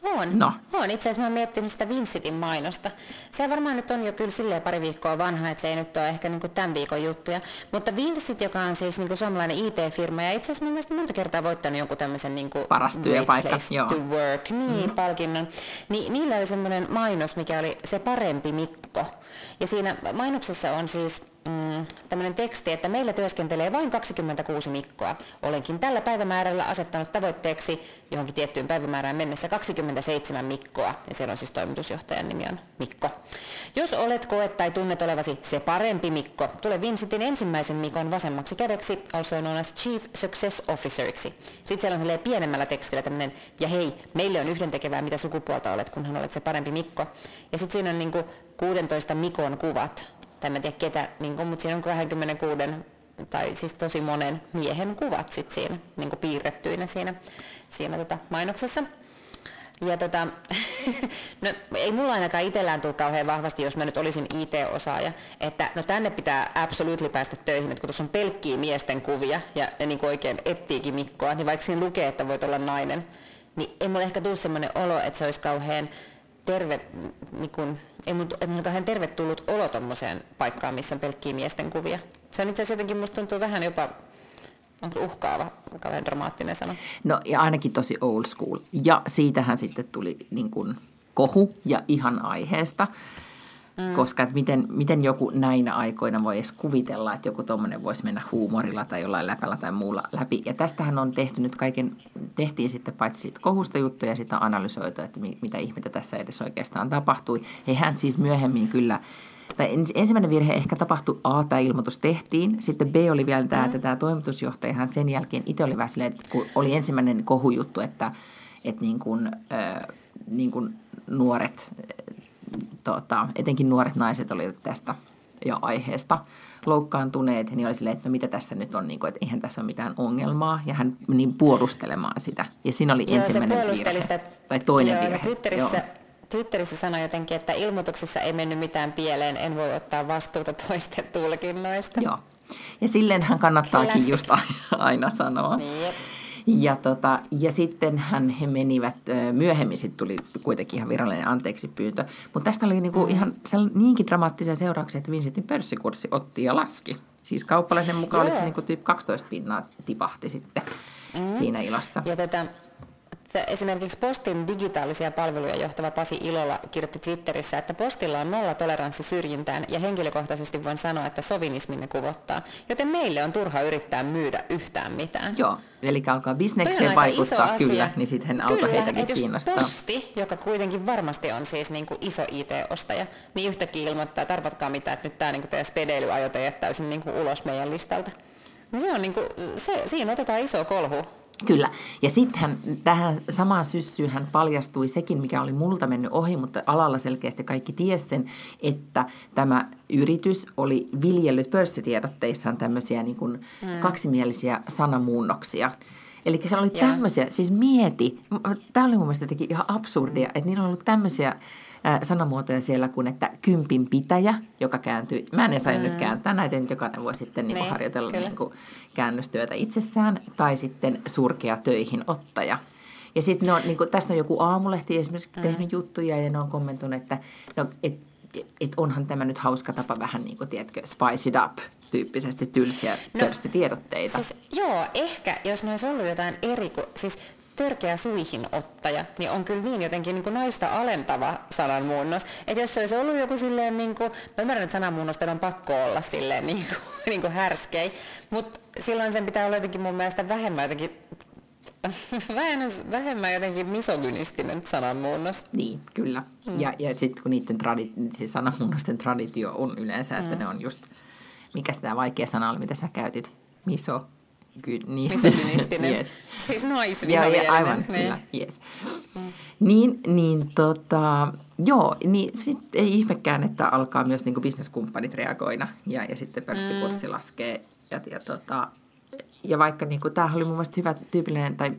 [SPEAKER 2] On.
[SPEAKER 1] No.
[SPEAKER 2] On. Itse asiassa mä oon miettinyt sitä Vincitin mainosta. Se varmaan nyt on jo kyllä silleen pari viikkoa vanha, että se ei nyt ole ehkä niinku tämän viikon juttuja. Mutta Vincit, joka on siis niinku suomalainen IT-firma, ja itse asiassa mun mielestä monta kertaa voittanut jonkun tämmöisen niinku
[SPEAKER 1] Paras työpaikka,
[SPEAKER 2] Place
[SPEAKER 1] joo.
[SPEAKER 2] to Work, niin, mm. palkinnon. Niin, niillä oli semmoinen mainos, mikä oli se parempi Mikko. Ja siinä mainoksessa on siis mm, tämmöinen teksti, että meillä työskentelee vain 26 Mikkoa. Olenkin tällä päivämäärällä asettanut tavoitteeksi johonkin tiettyyn päivämäärään mennessä 27 Mikkoa. Ja siellä on siis toimitusjohtajan nimi on Mikko. Jos olet koet tai tunnet olevasi se parempi Mikko, tule Vincitin ensimmäisen Mikon vasemmaksi kädeksi, also known as Chief Success Officeriksi. Sitten siellä on pienemmällä tekstillä tämmöinen, ja hei, meille on yhdentekevää, mitä sukupuolta olet, kunhan olet se parempi Mikko. Ja sitten siinä on niinku 16 Mikon kuvat, tai mä tiedä ketä, niinku, mutta siinä on 26 tai siis tosi monen miehen kuvat sit siinä niinku piirrettyinä siinä, siinä tota mainoksessa. Ja tota, no, ei mulla ainakaan itsellään tule kauhean vahvasti, jos mä nyt olisin IT-osaaja, että no tänne pitää absolutely päästä töihin, että kun tuossa on pelkkiä miesten kuvia ja ne niin oikein etsiikin Mikkoa, niin vaikka siinä lukee, että voit olla nainen, niin ei mulle ehkä tule sellainen olo, että se olisi kauhean terve, niin kun, ei mun, että mun kauhean tervetullut olo tommoseen paikkaan, missä on pelkkiä miesten kuvia. Se on itse asiassa jotenkin, musta tuntuu vähän jopa onko uhkaava, kauhean dramaattinen sana.
[SPEAKER 1] No ja ainakin tosi old school. Ja siitähän sitten tuli niin kuin kohu ja ihan aiheesta. Mm. Koska että miten, miten joku näinä aikoina voi edes kuvitella, että joku tuommoinen voisi mennä huumorilla tai jollain läpällä tai muulla läpi. Ja tästähän on tehty nyt kaiken, tehtiin sitten paitsi siitä kohusta juttuja ja sitä analysoitu, että mi, mitä ihmettä tässä edes oikeastaan tapahtui. Ja hän siis myöhemmin kyllä tai ensimmäinen virhe ehkä tapahtui, A, tämä ilmoitus tehtiin, sitten B oli vielä tämä, että tämä toimitusjohtajahan sen jälkeen itse oli vähän silleen, että kun oli ensimmäinen kohujuttu, että, että niin kuin, äh, niin kuin nuoret, tota, etenkin nuoret naiset olivat tästä jo aiheesta loukkaantuneet, niin oli silleen, että no mitä tässä nyt on, niin kuin, että eihän tässä ole mitään ongelmaa, ja hän niin puolustelemaan sitä. Ja siinä oli
[SPEAKER 2] Joo,
[SPEAKER 1] ensimmäinen virhe,
[SPEAKER 2] sitä,
[SPEAKER 1] tai toinen
[SPEAKER 2] joo,
[SPEAKER 1] virhe.
[SPEAKER 2] Twitterissä,
[SPEAKER 1] Joo.
[SPEAKER 2] Twitterissä sanoi jotenkin, että ilmoituksessa ei mennyt mitään pieleen, en voi ottaa vastuuta toisten tulkinnoista.
[SPEAKER 1] Joo. Ja silleenhän kannattaakin
[SPEAKER 2] Classic.
[SPEAKER 1] just aina sanoa.
[SPEAKER 2] Jep.
[SPEAKER 1] Ja, tota, ja sitten hän he menivät, myöhemmin sitten tuli kuitenkin ihan virallinen anteeksi pyyntö. Mutta tästä oli niinku ihan niinkin dramaattisia seurauksia, että Vincentin pörssikurssi otti ja laski. Siis kauppalaisen mukaan oliko se niinku tyyp 12 pinnaa tipahti sitten mm. siinä ilossa.
[SPEAKER 2] Ja tota, t- esimerkiksi Postin digitaalisia palveluja johtava Pasi Ilola kirjoitti Twitterissä, että Postilla on nolla toleranssi syrjintään ja henkilökohtaisesti voin sanoa, että sovinismi ne kuvottaa. Joten meille on turha yrittää myydä yhtään mitään.
[SPEAKER 1] Joo, eli alkaa bisnekseen vaikuttaa kyllä, niin sitten
[SPEAKER 2] Kyllä,
[SPEAKER 1] heitäkin kiinnostaa.
[SPEAKER 2] Posti, joka kuitenkin varmasti on siis niin kuin iso IT-ostaja, niin yhtäkkiä ilmoittaa, että arvatkaa mitä, että nyt tämä niin teidän spedeilyajo teidät täysin niin kuin ulos meidän listalta. Niin se on niin kuin, se, siinä otetaan iso kolhu.
[SPEAKER 1] Kyllä. Ja sittenhän tähän samaan syssyyn paljastui sekin, mikä oli multa mennyt ohi, mutta alalla selkeästi kaikki ties sen, että tämä yritys oli viljellyt pörssitiedotteissaan tämmöisiä niin kuin mm. kaksimielisiä sanamuunnoksia. Eli siellä oli tämmöisiä, siis mieti, tämä oli mun mielestä jotenkin ihan absurdia, että niillä on ollut tämmöisiä sanamuotoja siellä kuin, että kympin pitäjä, joka kääntyy, mä en saa mm. nyt kääntää näitä, nyt jokainen voi sitten niin
[SPEAKER 2] Niin,
[SPEAKER 1] harjoitella
[SPEAKER 2] kyllä.
[SPEAKER 1] niin kuin käännöstyötä itsessään, tai sitten surkea töihin ottaja. Ja sitten ne on, niin kuin, tästä on joku aamulehti esimerkiksi mm. tehnyt juttuja, ja ne on kommentoinut, että no, et, et onhan tämä nyt hauska tapa vähän niin kuin, tiedätkö, spice it up, tyyppisesti tylsiä
[SPEAKER 2] No,
[SPEAKER 1] pörssitiedotteita.
[SPEAKER 2] Siis, joo, ehkä jos ne olisi ollut jotain eri, kuin, siis törkeä suihinottaja, niin on kyllä niin jotenkin niin kuin naista alentava sananmuunnos. Että jos se olisi ollut joku silleen, niin kuin, mä ymmärrän, että sananmuunnosten on pakko olla silleen niin kuin, niin kuin härskei, mutta silloin sen pitää olla jotenkin mun mielestä vähemmän jotenkin vähemmän, vähemmän jotenkin misogynistinen sananmuunnos.
[SPEAKER 1] Niin, kyllä. Mm. Ja, ja sitten kun niiden tradi- siis sanamuunnosten traditio on yleensä, että mm. ne on just, mikä sitä vaikea sana oli, mitä sä käytit, miso,
[SPEAKER 2] Misogynistinen.
[SPEAKER 1] yes.
[SPEAKER 2] Siis
[SPEAKER 1] Joo,
[SPEAKER 2] naisvihamielinen.
[SPEAKER 1] ja aivan,
[SPEAKER 2] niin.
[SPEAKER 1] kyllä, yes. Mm. Niin, niin tota, joo, niin sit ei ihmekään, että alkaa myös niin bisneskumppanit reagoida ja, ja sitten pörssikurssi mm. laskee. Ja, ja, tota, ja vaikka niin tämähän oli mun mielestä hyvä tyypillinen tai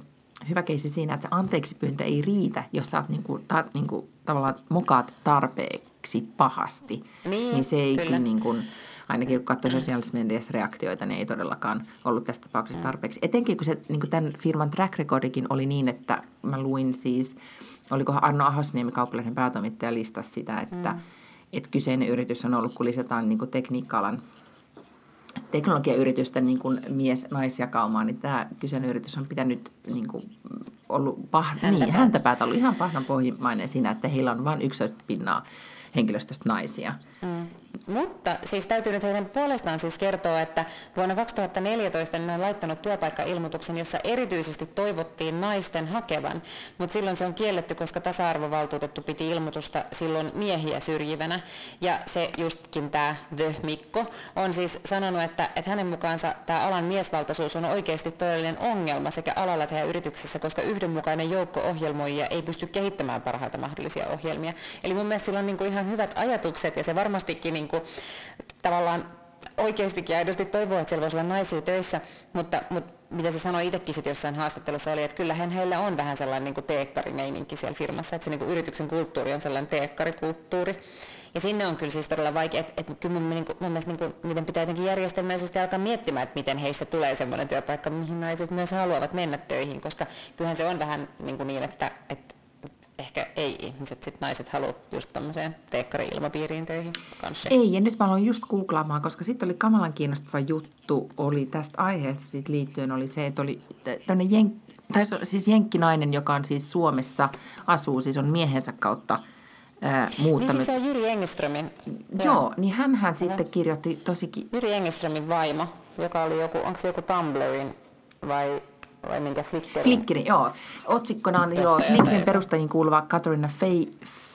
[SPEAKER 1] hyvä keisi siinä, että se anteeksi pyyntö ei riitä, jos sä oot niin kuin, ta, niin kuin, tavallaan mokaat tarpeeksi pahasti.
[SPEAKER 2] Niin,
[SPEAKER 1] niin se ei
[SPEAKER 2] kyllä
[SPEAKER 1] niin kuin, ainakin kun katsoi sosiaalisessa mediassa reaktioita, niin ei todellakaan ollut tästä tapauksesta tarpeeksi. Etenkin kun se niin kuin tämän firman track recordikin oli niin, että mä luin siis, olikohan Arno Ahosniemi, kauppalainen päätoimittaja, listasi sitä, että, mm. että kyseinen yritys on ollut, kun lisätään niin tekniikka-alan teknologiayritysten niin kuin mies-naisjakaumaa, niin tämä kyseinen yritys on pitänyt niin kuin, ollut pah- häntäpäätä. Niin, häntäpäätä ollut ihan pahdan pohjimmainen siinä, että heillä on vain yksi pinnaa henkilöstöstä naisia.
[SPEAKER 2] Mm. Mutta siis täytyy nyt heidän puolestaan siis kertoa, että vuonna 2014 ne on laittanut työpaikkailmoituksen, jossa erityisesti toivottiin naisten hakevan, mutta silloin se on kielletty, koska tasa-arvovaltuutettu piti ilmoitusta silloin miehiä syrjivänä. Ja se justkin tämä The Mikko on siis sanonut, että, että hänen mukaansa tämä alan miesvaltaisuus on oikeasti todellinen ongelma sekä alalla että yrityksessä, koska yhdenmukainen joukko ohjelmoijia ei pysty kehittämään parhaita mahdollisia ohjelmia. Eli mun mielestä sillä on niin kuin ihan hyvät ajatukset ja se varmastikin niin kuin, tavallaan oikeastikin aidosti toivoo, että siellä voisi olla naisia töissä, mutta, mutta mitä se sanoi itsekin sitten jossain haastattelussa oli, että kyllähän heillä on vähän sellainen niin teekkarimeininki siellä firmassa, että se niin kuin yrityksen kulttuuri on sellainen teekkarikulttuuri. Ja sinne on kyllä siis todella vaikea, että, että kyllä mun, niin kuin, mun mielestä niin kuin, niiden pitää jotenkin järjestelmällisesti alkaa miettimään, että miten heistä tulee sellainen työpaikka, mihin naiset myös haluavat mennä töihin, koska kyllähän se on vähän niin, kuin niin että, että ehkä ei ihmiset, sit naiset halua just tämmöiseen teekkari-ilmapiiriin töihin kanssa.
[SPEAKER 1] Ei, ja nyt mä aloin just googlaamaan, koska sitten oli kamalan kiinnostava juttu, oli tästä aiheesta sit liittyen, oli se, että oli tämmöinen jen, tai siis jenkkinainen, joka on siis Suomessa, asuu, siis on miehensä kautta ää, muuttanut. Niin
[SPEAKER 2] siis se on Jyri Engströmin.
[SPEAKER 1] Joo, niin hän sitten kirjoitti tosikin.
[SPEAKER 2] Jyri Engströmin vaimo, joka oli joku, onko se joku Tumblrin vai vai minkä Flickerin?
[SPEAKER 1] Flickerin, joo. Otsikkona on joo, Flickerin perustajiin kuuluva Katarina Fay,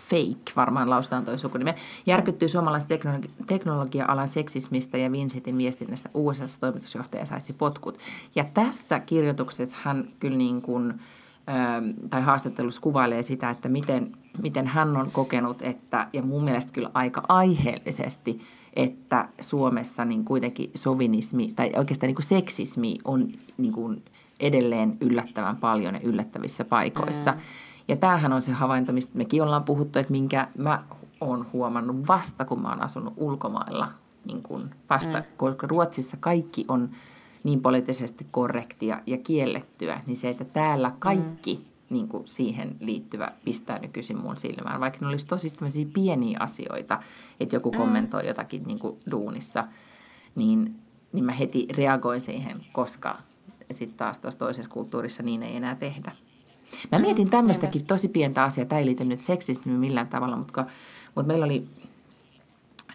[SPEAKER 1] Fake, varmaan lausutaan tuo sukunimi, järkyttyy suomalaisen teknologi- teknologia-alan seksismistä ja Vincentin viestinnästä USA toimitusjohtaja saisi potkut. Ja tässä kirjoituksessa hän kyllä niin kuin, tai haastattelussa kuvailee sitä, että miten, miten hän on kokenut, että, ja mun mielestä kyllä aika aiheellisesti, että Suomessa niin kuitenkin sovinismi tai oikeastaan niin kuin seksismi on niin kuin edelleen yllättävän paljon ja yllättävissä paikoissa. Mm. Ja tämähän on se havainto, mistä mekin ollaan puhuttu, että minkä mä oon huomannut vasta, kun mä oon asunut ulkomailla. Niin kun vasta, mm. koska Ruotsissa kaikki on niin poliittisesti korrektia ja kiellettyä, niin se, että täällä kaikki mm. niin kuin siihen liittyvä pistää nykyisin mun silmään. Vaikka ne olisi tosi pieniä asioita, että joku mm. kommentoi jotakin niin kuin duunissa, niin, niin mä heti reagoin siihen, koska sitten taas tuossa toisessa kulttuurissa niin ei enää tehdä. Mä mietin tämmöistäkin tosi pientä asiaa, tämä ei liity nyt seksismiin millään tavalla, mutta, mutta meillä oli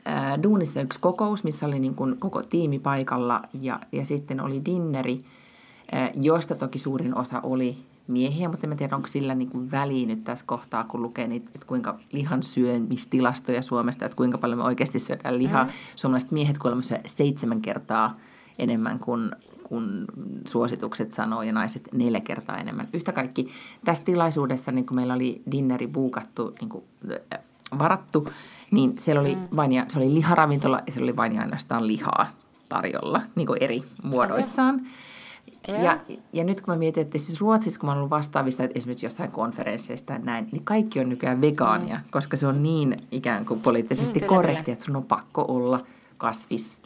[SPEAKER 1] ää, Duunissa yksi kokous, missä oli niin kuin koko tiimi paikalla ja, ja sitten oli dinneri, ää, josta toki suurin osa oli miehiä, mutta en tiedä, onko sillä niin kuin väliin nyt tässä kohtaa, kun lukee niitä, että kuinka lihan syömistilastoja Suomesta, että kuinka paljon me oikeasti syödään lihaa. Mm. Suomalaiset miehet kuulemma seitsemän kertaa enemmän kuin kun suositukset sanoo, ja naiset neljä kertaa enemmän. Yhtä kaikki tässä tilaisuudessa, niin kun meillä oli dinneri buukattu, niin kuin, äh, varattu, niin siellä oli, mm. vain ja, se oli liharavintola ja siellä oli vain ja ainoastaan lihaa tarjolla niin kuin eri muodoissaan. Ja, ja, ja nyt kun mä mietin, että siis Ruotsissa, kun mä oon ollut vastaavista, että esimerkiksi jossain konferensseista ja näin, niin kaikki on nykyään vegaania, mm. koska se on niin ikään kuin poliittisesti mm, korrekti, että sun on pakko olla kasvis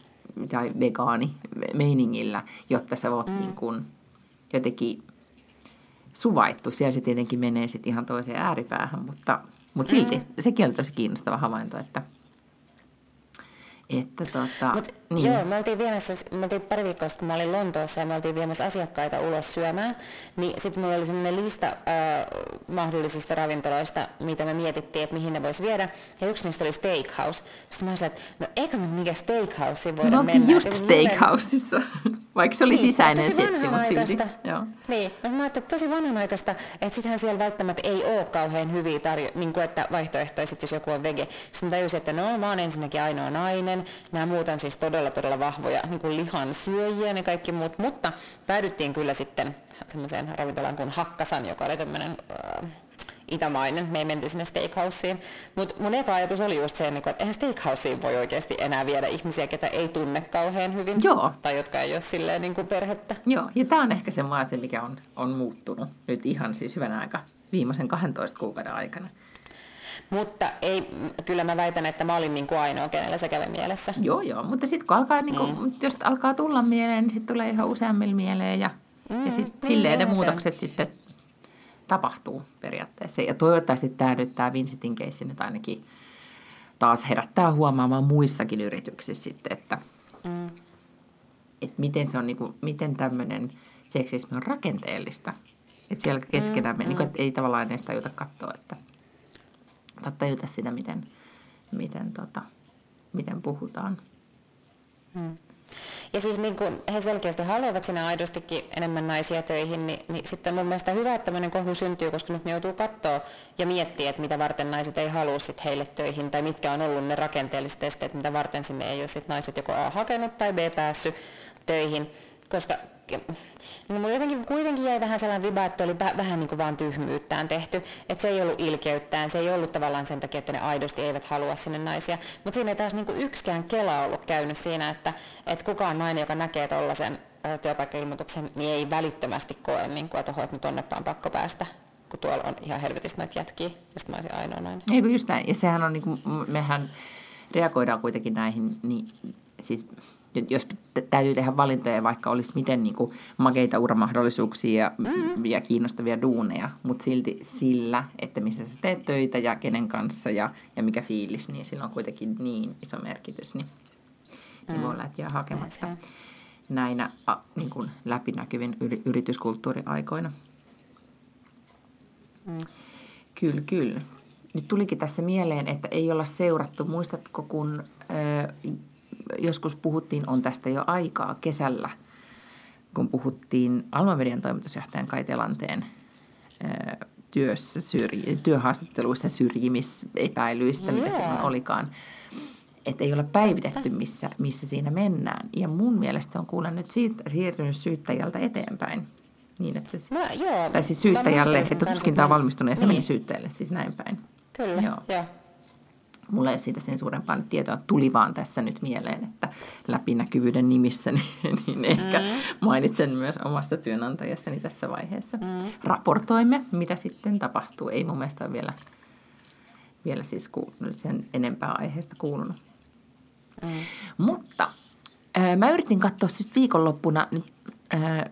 [SPEAKER 1] tai vegaani meiningillä, jotta sä voit mm. niin kuin jotenkin suvaittu. Siellä se tietenkin menee sitten ihan toiseen ääripäähän, mutta, mutta silti mm. sekin oli tosi kiinnostava havainto, että – että tota,
[SPEAKER 2] Mut, niin. Joo, me oltiin, viemässä, me oltiin pari viikkoa sitten, kun mä olin Lontoossa ja me oltiin viemässä asiakkaita ulos syömään, niin sitten mulla oli semmoinen lista äh, mahdollisista ravintoloista, mitä me mietittiin, että mihin ne voisi viedä, ja yksi niistä oli Steakhouse. Sitten mä olin että no eikä me mikä Steakhouse voida no, mennä.
[SPEAKER 1] just Steakhouseissa, vaikka se oli niin, sisäinen setti, mutta silti. Joo.
[SPEAKER 2] Niin, no, mä ajattelin, että tosi vanhanaikaista, että sittenhän siellä välttämättä ei ole kauhean hyviä tarjo- niin kuin, että vaihtoehtoja, jos joku on vege. Sitten tajusin, että no mä oon ensinnäkin ainoa nainen. Nämä muut on siis todella, todella vahvoja niin kuin lihan syöjiä ja kaikki muut, mutta päädyttiin kyllä sitten semmoiseen ravintolaan kuin Hakkasan, joka oli tämmöinen äh, itämainen. Me ei menty sinne steakhouseen. Mutta mun eka ajatus oli just se, niinku, että eihän steakhouseen voi oikeasti enää viedä ihmisiä, ketä ei tunne kauhean hyvin.
[SPEAKER 1] Joo.
[SPEAKER 2] Tai jotka ei ole silleen niin kuin perhettä.
[SPEAKER 1] Joo, ja tämä on ehkä se asia, mikä on, on muuttunut nyt ihan siis hyvän aika viimeisen 12 kuukauden aikana.
[SPEAKER 2] Mutta ei, kyllä mä väitän, että mä olin niin kuin ainoa, kenellä se kävi mielessä.
[SPEAKER 1] Joo, joo, mutta sitten kun alkaa, niin kuin, mm. jos alkaa tulla mieleen, niin sitten tulee ihan useammilla mieleen ja, mm, ja sitten niin, silleen ne muutokset sen. sitten tapahtuu periaatteessa. Ja toivottavasti tämä nyt, tämä Vincentin keissi nyt ainakin taas herättää huomaamaan muissakin yrityksissä sitten, että, mm. että miten se on, niin kuin, miten tämmöinen seksismi on rakenteellista. Että siellä keskenään mm, me, mm. Niin kuin, että ei tavallaan edes tajuta katsoa, että tai tajuta sitä, miten, miten, tota, miten puhutaan.
[SPEAKER 2] Mm. Ja siis niin kun he selkeästi haluavat sinne aidostikin enemmän naisia töihin, niin, niin sitten mun mielestä hyvä, että tämmöinen kohu syntyy, koska nyt ne joutuu katsoa ja miettiä, että mitä varten naiset ei halua sit heille töihin, tai mitkä on ollut ne rakenteelliset esteet, mitä varten sinne ei ole sit naiset joko A hakenut tai B päässyt töihin. Koska niin mulla jotenkin kuitenkin jäi vähän sellainen viba, että oli vähän niin kuin vaan tyhmyyttään tehty. Että se ei ollut ilkeyttään, se ei ollut tavallaan sen takia, että ne aidosti eivät halua sinne naisia. Mutta siinä ei taas niin kuin yksikään kela ollut käynyt siinä, että, että kukaan nainen, joka näkee tuollaisen työpaikkailmoituksen, niin ei välittömästi koe, niin kuin, että, oho, että nyt onneppa on pakko päästä kun tuolla on ihan helvetistä näitä jätkiä, ja sitten mä olisin ainoa nainen.
[SPEAKER 1] Ei kun just näin, ja sehän on, niin kuin, mehän reagoidaan kuitenkin näihin, niin siis jos täytyy tehdä valintoja, vaikka olisi miten niin kuin makeita uramahdollisuuksia ja, mm. ja kiinnostavia duuneja, mutta silti sillä, että missä sä teet töitä ja kenen kanssa ja, ja mikä fiilis, niin sillä on kuitenkin niin iso merkitys, niin, mm. niin voi lähteä hakematta Näin näinä a, niin kuin läpinäkyvin yri, yrityskulttuuriaikoina. Mm. Kyllä, kyllä. Nyt tulikin tässä mieleen, että ei olla seurattu. Muistatko, kun ö, joskus puhuttiin, on tästä jo aikaa kesällä, kun puhuttiin Almamedian toimitusjohtajan Kai Telanteen työssä syrji, työhaastatteluissa syrjimisepäilyistä, yeah. mitä se olikaan. Että ei ole päivitetty, missä, missä siinä mennään. Ja mun mielestä se on kuulla nyt siitä, siirtynyt syyttäjältä eteenpäin. Niin, että se, no, joo, tai siis syyttäjälle, että tutkinta on valmistunut ja se niin. meni syyttäjälle, siis näin päin.
[SPEAKER 2] Kyllä, joo. joo
[SPEAKER 1] mulla ei ole siitä sen suurempaa tietoa. Tuli vaan tässä nyt mieleen, että läpinäkyvyyden nimissä niin, niin ehkä mm. mainitsen myös omasta työnantajastani tässä vaiheessa. Mm. Raportoimme, mitä sitten tapahtuu. Ei mun mielestä ole vielä, vielä siis sen enempää aiheesta kuulunut. Mm. Mutta äh, mä yritin katsoa siis viikonloppuna äh,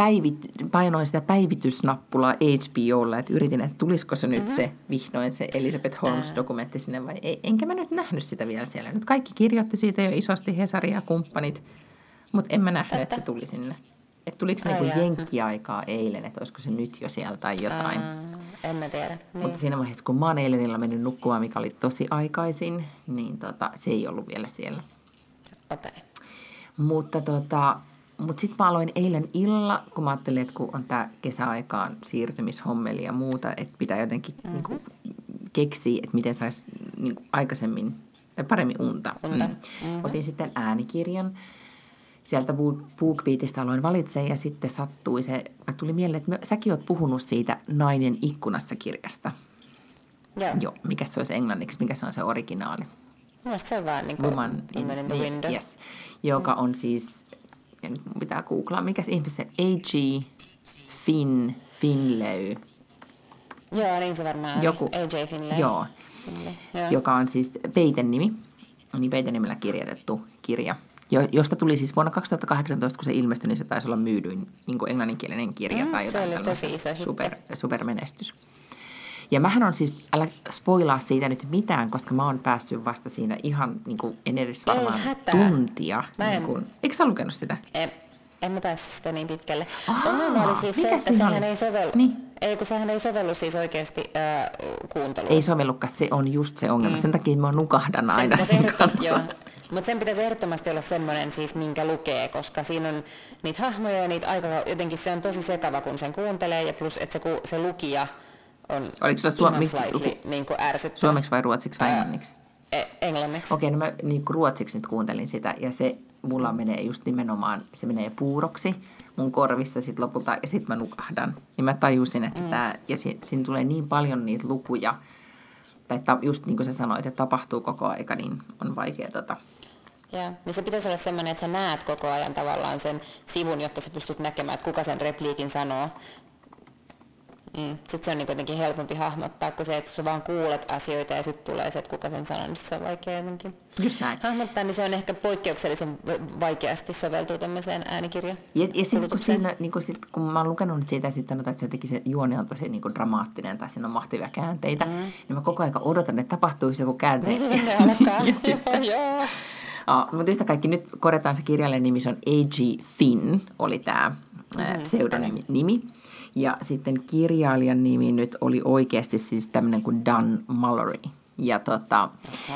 [SPEAKER 1] päivit, painoin sitä päivitysnappulaa HBOlla, että yritin, että tulisiko se nyt mm-hmm. se vihdoin se Elizabeth Holmes-dokumentti sinne vai ei. Enkä mä nyt nähnyt sitä vielä siellä. Nyt kaikki kirjoitti siitä jo isosti Hesari ja kumppanit, mutta en mä nähnyt, Tätä. että se tuli sinne. Että tuliko se niinku jenkkiaikaa eilen, että olisiko se nyt jo siellä tai jotain.
[SPEAKER 2] Uh, en mä tiedä.
[SPEAKER 1] Niin. Mutta siinä vaiheessa, kun mä oon eilenillä mennyt nukkumaan, mikä oli tosi aikaisin, niin tota, se ei ollut vielä siellä.
[SPEAKER 2] Okay.
[SPEAKER 1] Mutta tota, mutta sitten mä aloin eilen illalla, kun mä ajattelin, että kun on tämä kesäaikaan siirtymishommeli ja muuta, että pitää jotenkin mm-hmm. niin kuin, keksiä, että miten saisi niin kuin, aikaisemmin tai paremmin unta. unta. Mm. Mm-hmm. Otin sitten äänikirjan. Sieltä BookBeatista aloin valitsemaan ja sitten sattui se, tuli mieleen, että säkin oot puhunut siitä Nainen ikkunassa kirjasta.
[SPEAKER 2] Joo.
[SPEAKER 1] Joo. Mikä se olisi englanniksi, mikä se on se originaali?
[SPEAKER 2] Mielestäni se on vaan niin kuin Woman in, in the window.
[SPEAKER 1] Yes. Joka on siis ja nyt mun pitää googlaa, mikä se ihmisen A.G. Finn, Finlay.
[SPEAKER 2] Joo, niin se varmaan Joku, A.J. Finlay.
[SPEAKER 1] Joo, joo. joka on siis Peiten nimi, niin Peiten nimellä kirjoitettu kirja, josta tuli siis vuonna 2018, kun se ilmestyi, niin se taisi olla myydyin niin englanninkielinen kirja mm, tai jotain
[SPEAKER 2] se oli tosi iso
[SPEAKER 1] super, supermenestys. Ja mähän on siis, älä spoilaa siitä nyt mitään, koska mä oon päässyt vasta siinä ihan, niin kuin, en edes varmaan tuntia. Mä en, niin kuin, eikö sä lukenut sitä?
[SPEAKER 2] En, en mä päässyt sitä niin pitkälle. Aa, Ongelma oli siis se, että sehän ei sovellu. Niin. Ei, kun sehän ei sovellu siis oikeasti äh, kuunteluun.
[SPEAKER 1] Ei sovellukaan, se on just se ongelma. Mm. Sen takia mä nukahdan sen aina sen kanssa. Joo.
[SPEAKER 2] Mutta sen pitäisi ehdottomasti olla semmoinen siis, minkä lukee, koska siinä on niitä hahmoja ja niitä aika, jotenkin se on tosi sekava, kun sen kuuntelee, ja plus, että se, se lukija on
[SPEAKER 1] Oliko
[SPEAKER 2] se ihan slightly niin kuin ärsyttävä.
[SPEAKER 1] Suomeksi vai ruotsiksi vai englanniksi?
[SPEAKER 2] E- englanniksi.
[SPEAKER 1] Okei, no mä niin kuin ruotsiksi nyt kuuntelin sitä ja se mulla menee just nimenomaan, se menee puuroksi mun korvissa sit lopulta ja sitten mä nukahdan. Niin mä tajusin, että mm. tää, ja si, siinä tulee niin paljon niitä lukuja, tai ta, just niin kuin sä sanoit, että tapahtuu koko aika, niin on vaikea tota,
[SPEAKER 2] Joo, niin se pitäisi olla sellainen, että sä näet koko ajan tavallaan sen sivun, jotta sä pystyt näkemään, että kuka sen repliikin sanoo. Mm. Sitten se on niin kuitenkin helpompi hahmottaa kuin se, että sä vaan kuulet asioita ja sitten tulee se, että kuka sen sanoo, niin se on vaikea jotenkin
[SPEAKER 1] Just näin.
[SPEAKER 2] hahmottaa, niin se on ehkä poikkeuksellisen vaikeasti soveltuu tämmöiseen äänikirjaan.
[SPEAKER 1] Ja, ja sitten kun, siinä, niin kun, sit, kun mä oon lukenut siitä, sitten sanotaan, että se, jotenkin se juoni on tosi niin dramaattinen tai siinä on mahtavia käänteitä, mm. niin mä koko ajan odotan, että tapahtuisi joku käänne.
[SPEAKER 2] Ne alkaa.
[SPEAKER 1] ja sitten,
[SPEAKER 2] joo.
[SPEAKER 1] Oh, mutta yhtä kaikki nyt korjataan se kirjailijan nimi, se on A.G. Finn, oli tämä mm-hmm. pseudonimi. Nimi. Ja sitten kirjailijan nimi nyt oli oikeasti siis tämmöinen kuin Dan Mallory. Ja tota,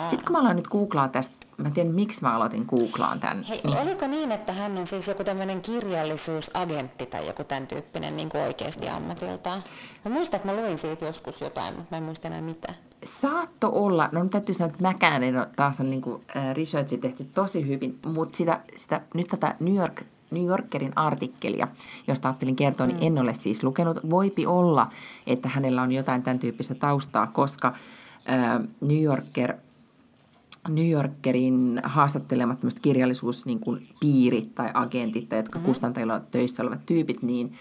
[SPEAKER 1] sitten kun mä aloin nyt googlaa tästä, mä en tiedä miksi mä aloitin googlaan tämän.
[SPEAKER 2] Hei, niin. oliko niin, että hän on siis joku tämmöinen kirjallisuusagentti tai joku tämän tyyppinen niin kuin oikeasti ammatiltaan? Mä muistan, että mä luin siitä joskus jotain, mutta mä en muista enää mitä.
[SPEAKER 1] Saatto olla, no täytyy sanoa, että mäkään en ole, taas on niin kuin, äh, researchi tehty tosi hyvin, mutta sitä, sitä, nyt tätä New York New Yorkerin artikkelia, josta ajattelin kertoa, niin en ole siis lukenut. Voipi olla, että hänellä on jotain tämän tyyppistä taustaa, koska äh, New Yorker New Yorkerin haastattelemat kirjallisuuspiirit niin kuin piirit tai agentit tai jotka mm. kustantajilla töissä olevat tyypit, niin,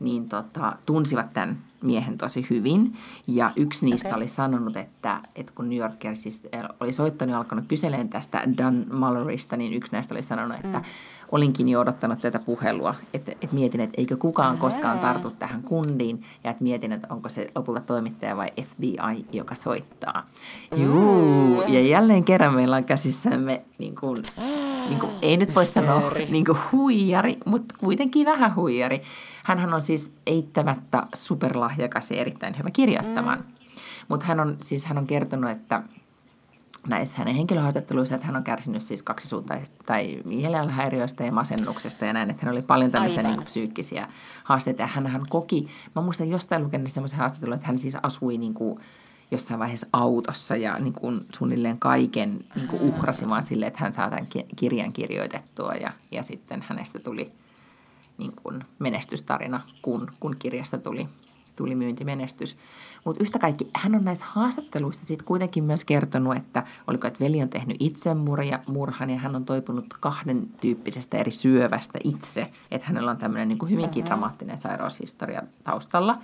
[SPEAKER 1] niin tota, tunsivat tämän miehen tosi hyvin. Ja yksi niistä okay. oli sanonut, että, että kun New Yorker siis oli soittanut ja alkanut kyselemään tästä Dan Mallorysta, niin yksi näistä oli sanonut, että mm. olinkin jo odottanut tätä puhelua, että, että mietin, että eikö kukaan koskaan tartu tähän kundiin. Ja että mietin, että onko se lopulta toimittaja vai FBI, joka soittaa. Juu, ja jälleen kerran meillä on käsissämme, niin kuin, niin kuin, ei nyt voi sanoa niin kuin huijari, mutta kuitenkin vähän huijari. Hänhän on siis eittämättä superlahjakas ja erittäin hyvä kirjoittamaan. Mm. Mutta hän on, siis hän on kertonut, että näissä hänen henkilöhaastatteluissa, että hän on kärsinyt siis kaksisuuntaista tai mielenhäiriöistä ja masennuksesta ja näin, että hän oli paljon tämmöisiä niin kuin, psyykkisiä haasteita. Ja hän, hän koki, mä muistan jostain lukenut semmoisen haastattelun, että hän siis asui niin kuin, jossain vaiheessa autossa ja niin kuin, suunnilleen kaiken niin kuin uhrasi vaan sille, että hän saa tämän kirjan kirjoitettua ja, ja sitten hänestä tuli niin kuin menestystarina, kun, kun kirjasta tuli tuli myyntimenestys. Mutta yhtä kaikki, hän on näissä haastatteluissa sitten kuitenkin myös kertonut, että oliko, että veli on tehnyt itsemurhan ja hän on toipunut kahden tyyppisestä eri syövästä itse. Että hänellä on tämmöinen niin hyvinkin dramaattinen sairaushistoria taustalla.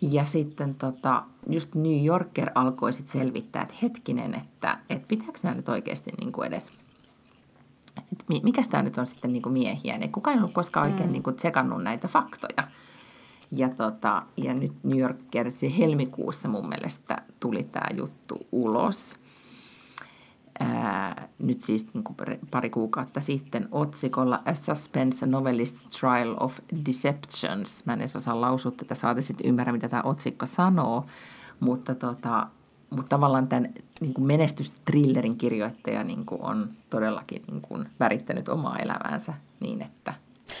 [SPEAKER 1] Ja sitten tota, just New Yorker alkoi sitten selvittää, että hetkinen, että, että pitääkö nämä nyt oikeasti niin kuin edes että mikä tämä nyt on sitten niin kuin miehiä. Niin kukaan ei ollut koskaan oikein mm. niin kuin tsekannut näitä faktoja. Ja, tota, ja nyt New Yorkersi helmikuussa mun mielestä tuli tämä juttu ulos. Ää, nyt siis niin kuin pari kuukautta sitten otsikolla A Suspense Novelist Trial of Deceptions. Mä en edes osaa lausua tätä, saati sitten ymmärrä, mitä tämä otsikko sanoo. Mutta, tota, mutta tavallaan tämän niin kuin menestystrillerin kirjoittaja niin kuin on todellakin niin kuin värittänyt omaa elämäänsä niin, että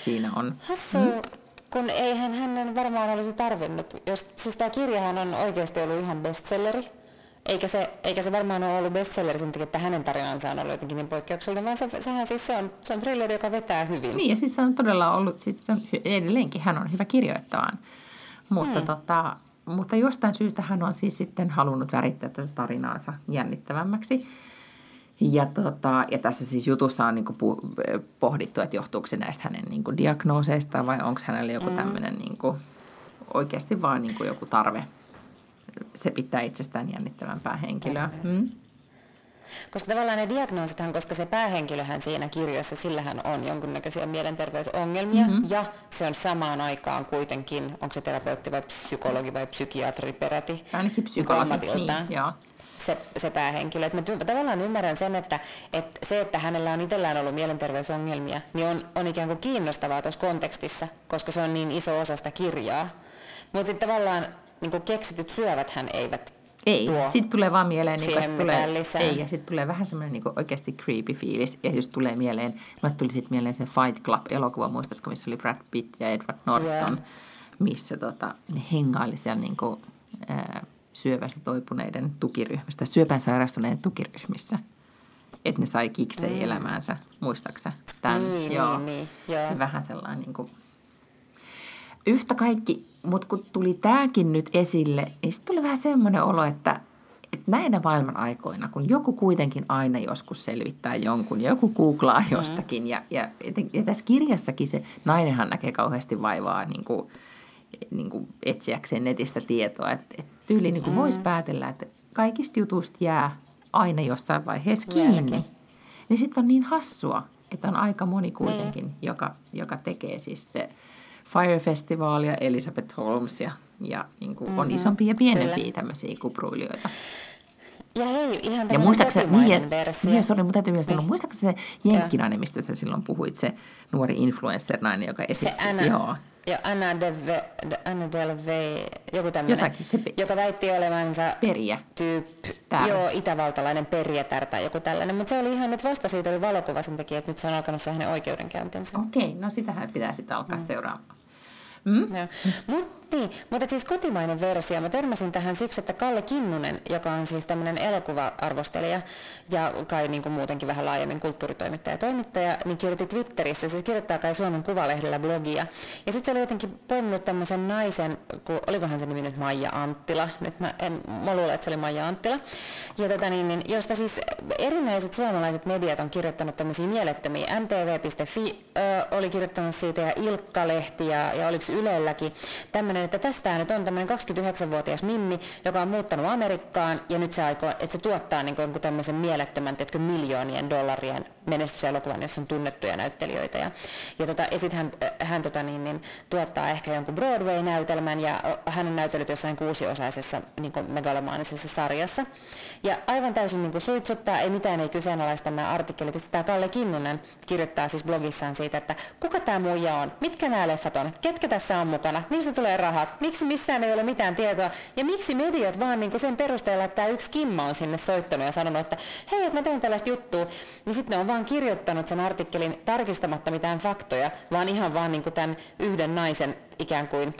[SPEAKER 1] siinä on...
[SPEAKER 2] Hassu. Hmm? kun eihän hänen varmaan olisi tarvinnut. Jos, siis tämä kirjahan on oikeasti ollut ihan bestselleri, eikä se, eikä se varmaan ole ollut bestselleri sen takia, että hänen tarinansa on ollut jotenkin niin poikkeuksellinen, vaan se, sehän siis se on, se on thrilleri, joka vetää hyvin.
[SPEAKER 1] Niin, ja siis se on todella ollut, siis se on, edelleenkin hän on hyvä kirjoittamaan. Mutta, hmm. tota, mutta jostain syystä hän on siis sitten halunnut värittää tätä tarinaansa jännittävämmäksi. Ja, tota, ja tässä siis jutussa on niin kuin pohdittu, että johtuuko se näistä hänen niin kuin diagnooseista vai onko hänellä joku mm. tämmöinen niin kuin, oikeasti vaan niin kuin joku tarve. Se pitää itsestään jännittävämpää henkilöä. Mm.
[SPEAKER 2] Koska tavallaan ne diagnoosithan, koska se päähenkilöhän siinä kirjassa, sillähän on jonkunnäköisiä mielenterveysongelmia mm-hmm. ja se on samaan aikaan kuitenkin, onko se terapeutti vai psykologi vai psykiatri peräti?
[SPEAKER 1] Ainakin psykologi, niin, joo
[SPEAKER 2] se, se päähenkilö. Et mä ty- tavallaan ymmärrän sen, että, että se, että hänellä on itsellään ollut mielenterveysongelmia, niin on, on ikään kuin kiinnostavaa tuossa kontekstissa, koska se on niin iso osa sitä kirjaa. Mutta sitten tavallaan niin keksityt syövät hän eivät
[SPEAKER 1] ei, sitten tulee vaan mieleen, niin kuin, tulee, lisää. ei, ja sitten tulee vähän semmoinen niin oikeasti creepy fiilis, ja just tulee mieleen, mulle tuli sitten mieleen se Fight Club-elokuva, muistatko, missä oli Brad Pitt ja Edward Norton, yeah. missä tota, ne hengaili siellä niin kuin, ää, syövästä toipuneiden tukiryhmistä, syöpään sairastuneiden tukiryhmissä. Että ne sai kiksei mm. elämäänsä, muistaaksä?
[SPEAKER 2] Tämän, niin, joo, niin, niin,
[SPEAKER 1] joo. Vähän sellainen niin kuin... Yhtä kaikki, mutta kun tuli tämäkin nyt esille, niin sitten tuli vähän semmoinen olo, että, että näinä maailman aikoina, kun joku kuitenkin aina joskus selvittää jonkun, joku googlaa mm. jostakin, mm. ja, ja, ja tässä kirjassakin se nainenhan näkee kauheasti vaivaa niin kuin, niin kuin etsiäkseen netistä tietoa. Että et tyyli niin kuin mm. voisi päätellä, että kaikista jutuista jää aina jossain vaiheessa kiinni. Niin sitten on niin hassua, että on aika moni kuitenkin, niin. joka, joka tekee siis se Fire Festival ja Elizabeth Holmes ja, ja niin kuin mm-hmm. on isompia ja pienempiä tämmöisiä kupruilijoita.
[SPEAKER 2] Ja hei, ihan ja muistaakseni, niin, versio.
[SPEAKER 1] Niin, sorry, mutta täytyy vielä sanoa, niin. muistaakseni se jenkkinainen, mistä sä silloin puhuit, se nuori influencer-nainen, joka esitti,
[SPEAKER 2] se Anna, joo. Ja Anna, Deve, Anna Delve, joku tämmöinen, Jotakin, se pe- joka väitti olevansa
[SPEAKER 1] periä.
[SPEAKER 2] Tyyp, joo, itävaltalainen perijätär tai joku tällainen, mutta se oli ihan nyt vasta siitä oli valokuva sen takia, että nyt se on alkanut se hänen oikeudenkäyntinsä.
[SPEAKER 1] Okei, okay, no sitähän pitää sitten alkaa mm. seuraamaan.
[SPEAKER 2] Mm? Mutta niin, mutta siis kotimainen versio. Mä törmäsin tähän siksi, että Kalle Kinnunen, joka on siis tämmöinen elokuva-arvostelija ja kai niin kuin muutenkin vähän laajemmin kulttuuritoimittaja ja toimittaja, niin kirjoitti Twitterissä, se kirjoittaa kai Suomen Kuvalehdellä blogia. Ja sitten se oli jotenkin poiminut tämmöisen naisen, kun, olikohan se nimi nyt Maija Anttila, nyt mä, en, mä luulen, että se oli Maija Anttila, ja tota niin, niin, josta siis erinäiset suomalaiset mediat on kirjoittanut tämmöisiä mielettömiä. MTV.fi ö, oli kirjoittanut siitä ja Ilkka-lehti ja, ja oliko Ylelläkin tämmöinen tämmöinen, että tästä nyt on tämmöinen 29-vuotias Mimmi, joka on muuttanut Amerikkaan ja nyt se aikoo, että se tuottaa niin jonkun tämmöisen mielettömän, teetkö, miljoonien dollarien menestyselokuvan, jossa on tunnettuja näyttelijöitä. Ja, ja, tota, ja sitten hän, hän tota, niin, niin, tuottaa ehkä jonkun Broadway-näytelmän ja hän on näytellyt jossain kuusiosaisessa niin megalomaanisessa sarjassa. Ja aivan täysin niin kuin suitsuttaa, ei mitään ei kyseenalaista nämä artikkelit. Tämä Kalle Kinnunen kirjoittaa siis blogissaan siitä, että kuka tämä muija on, mitkä nämä leffat on, ketkä tässä on mukana, mistä tulee rahat, miksi mistään ei ole mitään tietoa? Ja miksi mediat vaan niin sen perusteella, että tämä yksi Kimma on sinne soittanut ja sanonut, että hei, että mä teen tällaista juttua, niin sitten ne on vaan kirjoittanut sen artikkelin tarkistamatta mitään faktoja, vaan ihan vaan niin tämän yhden naisen ikään kuin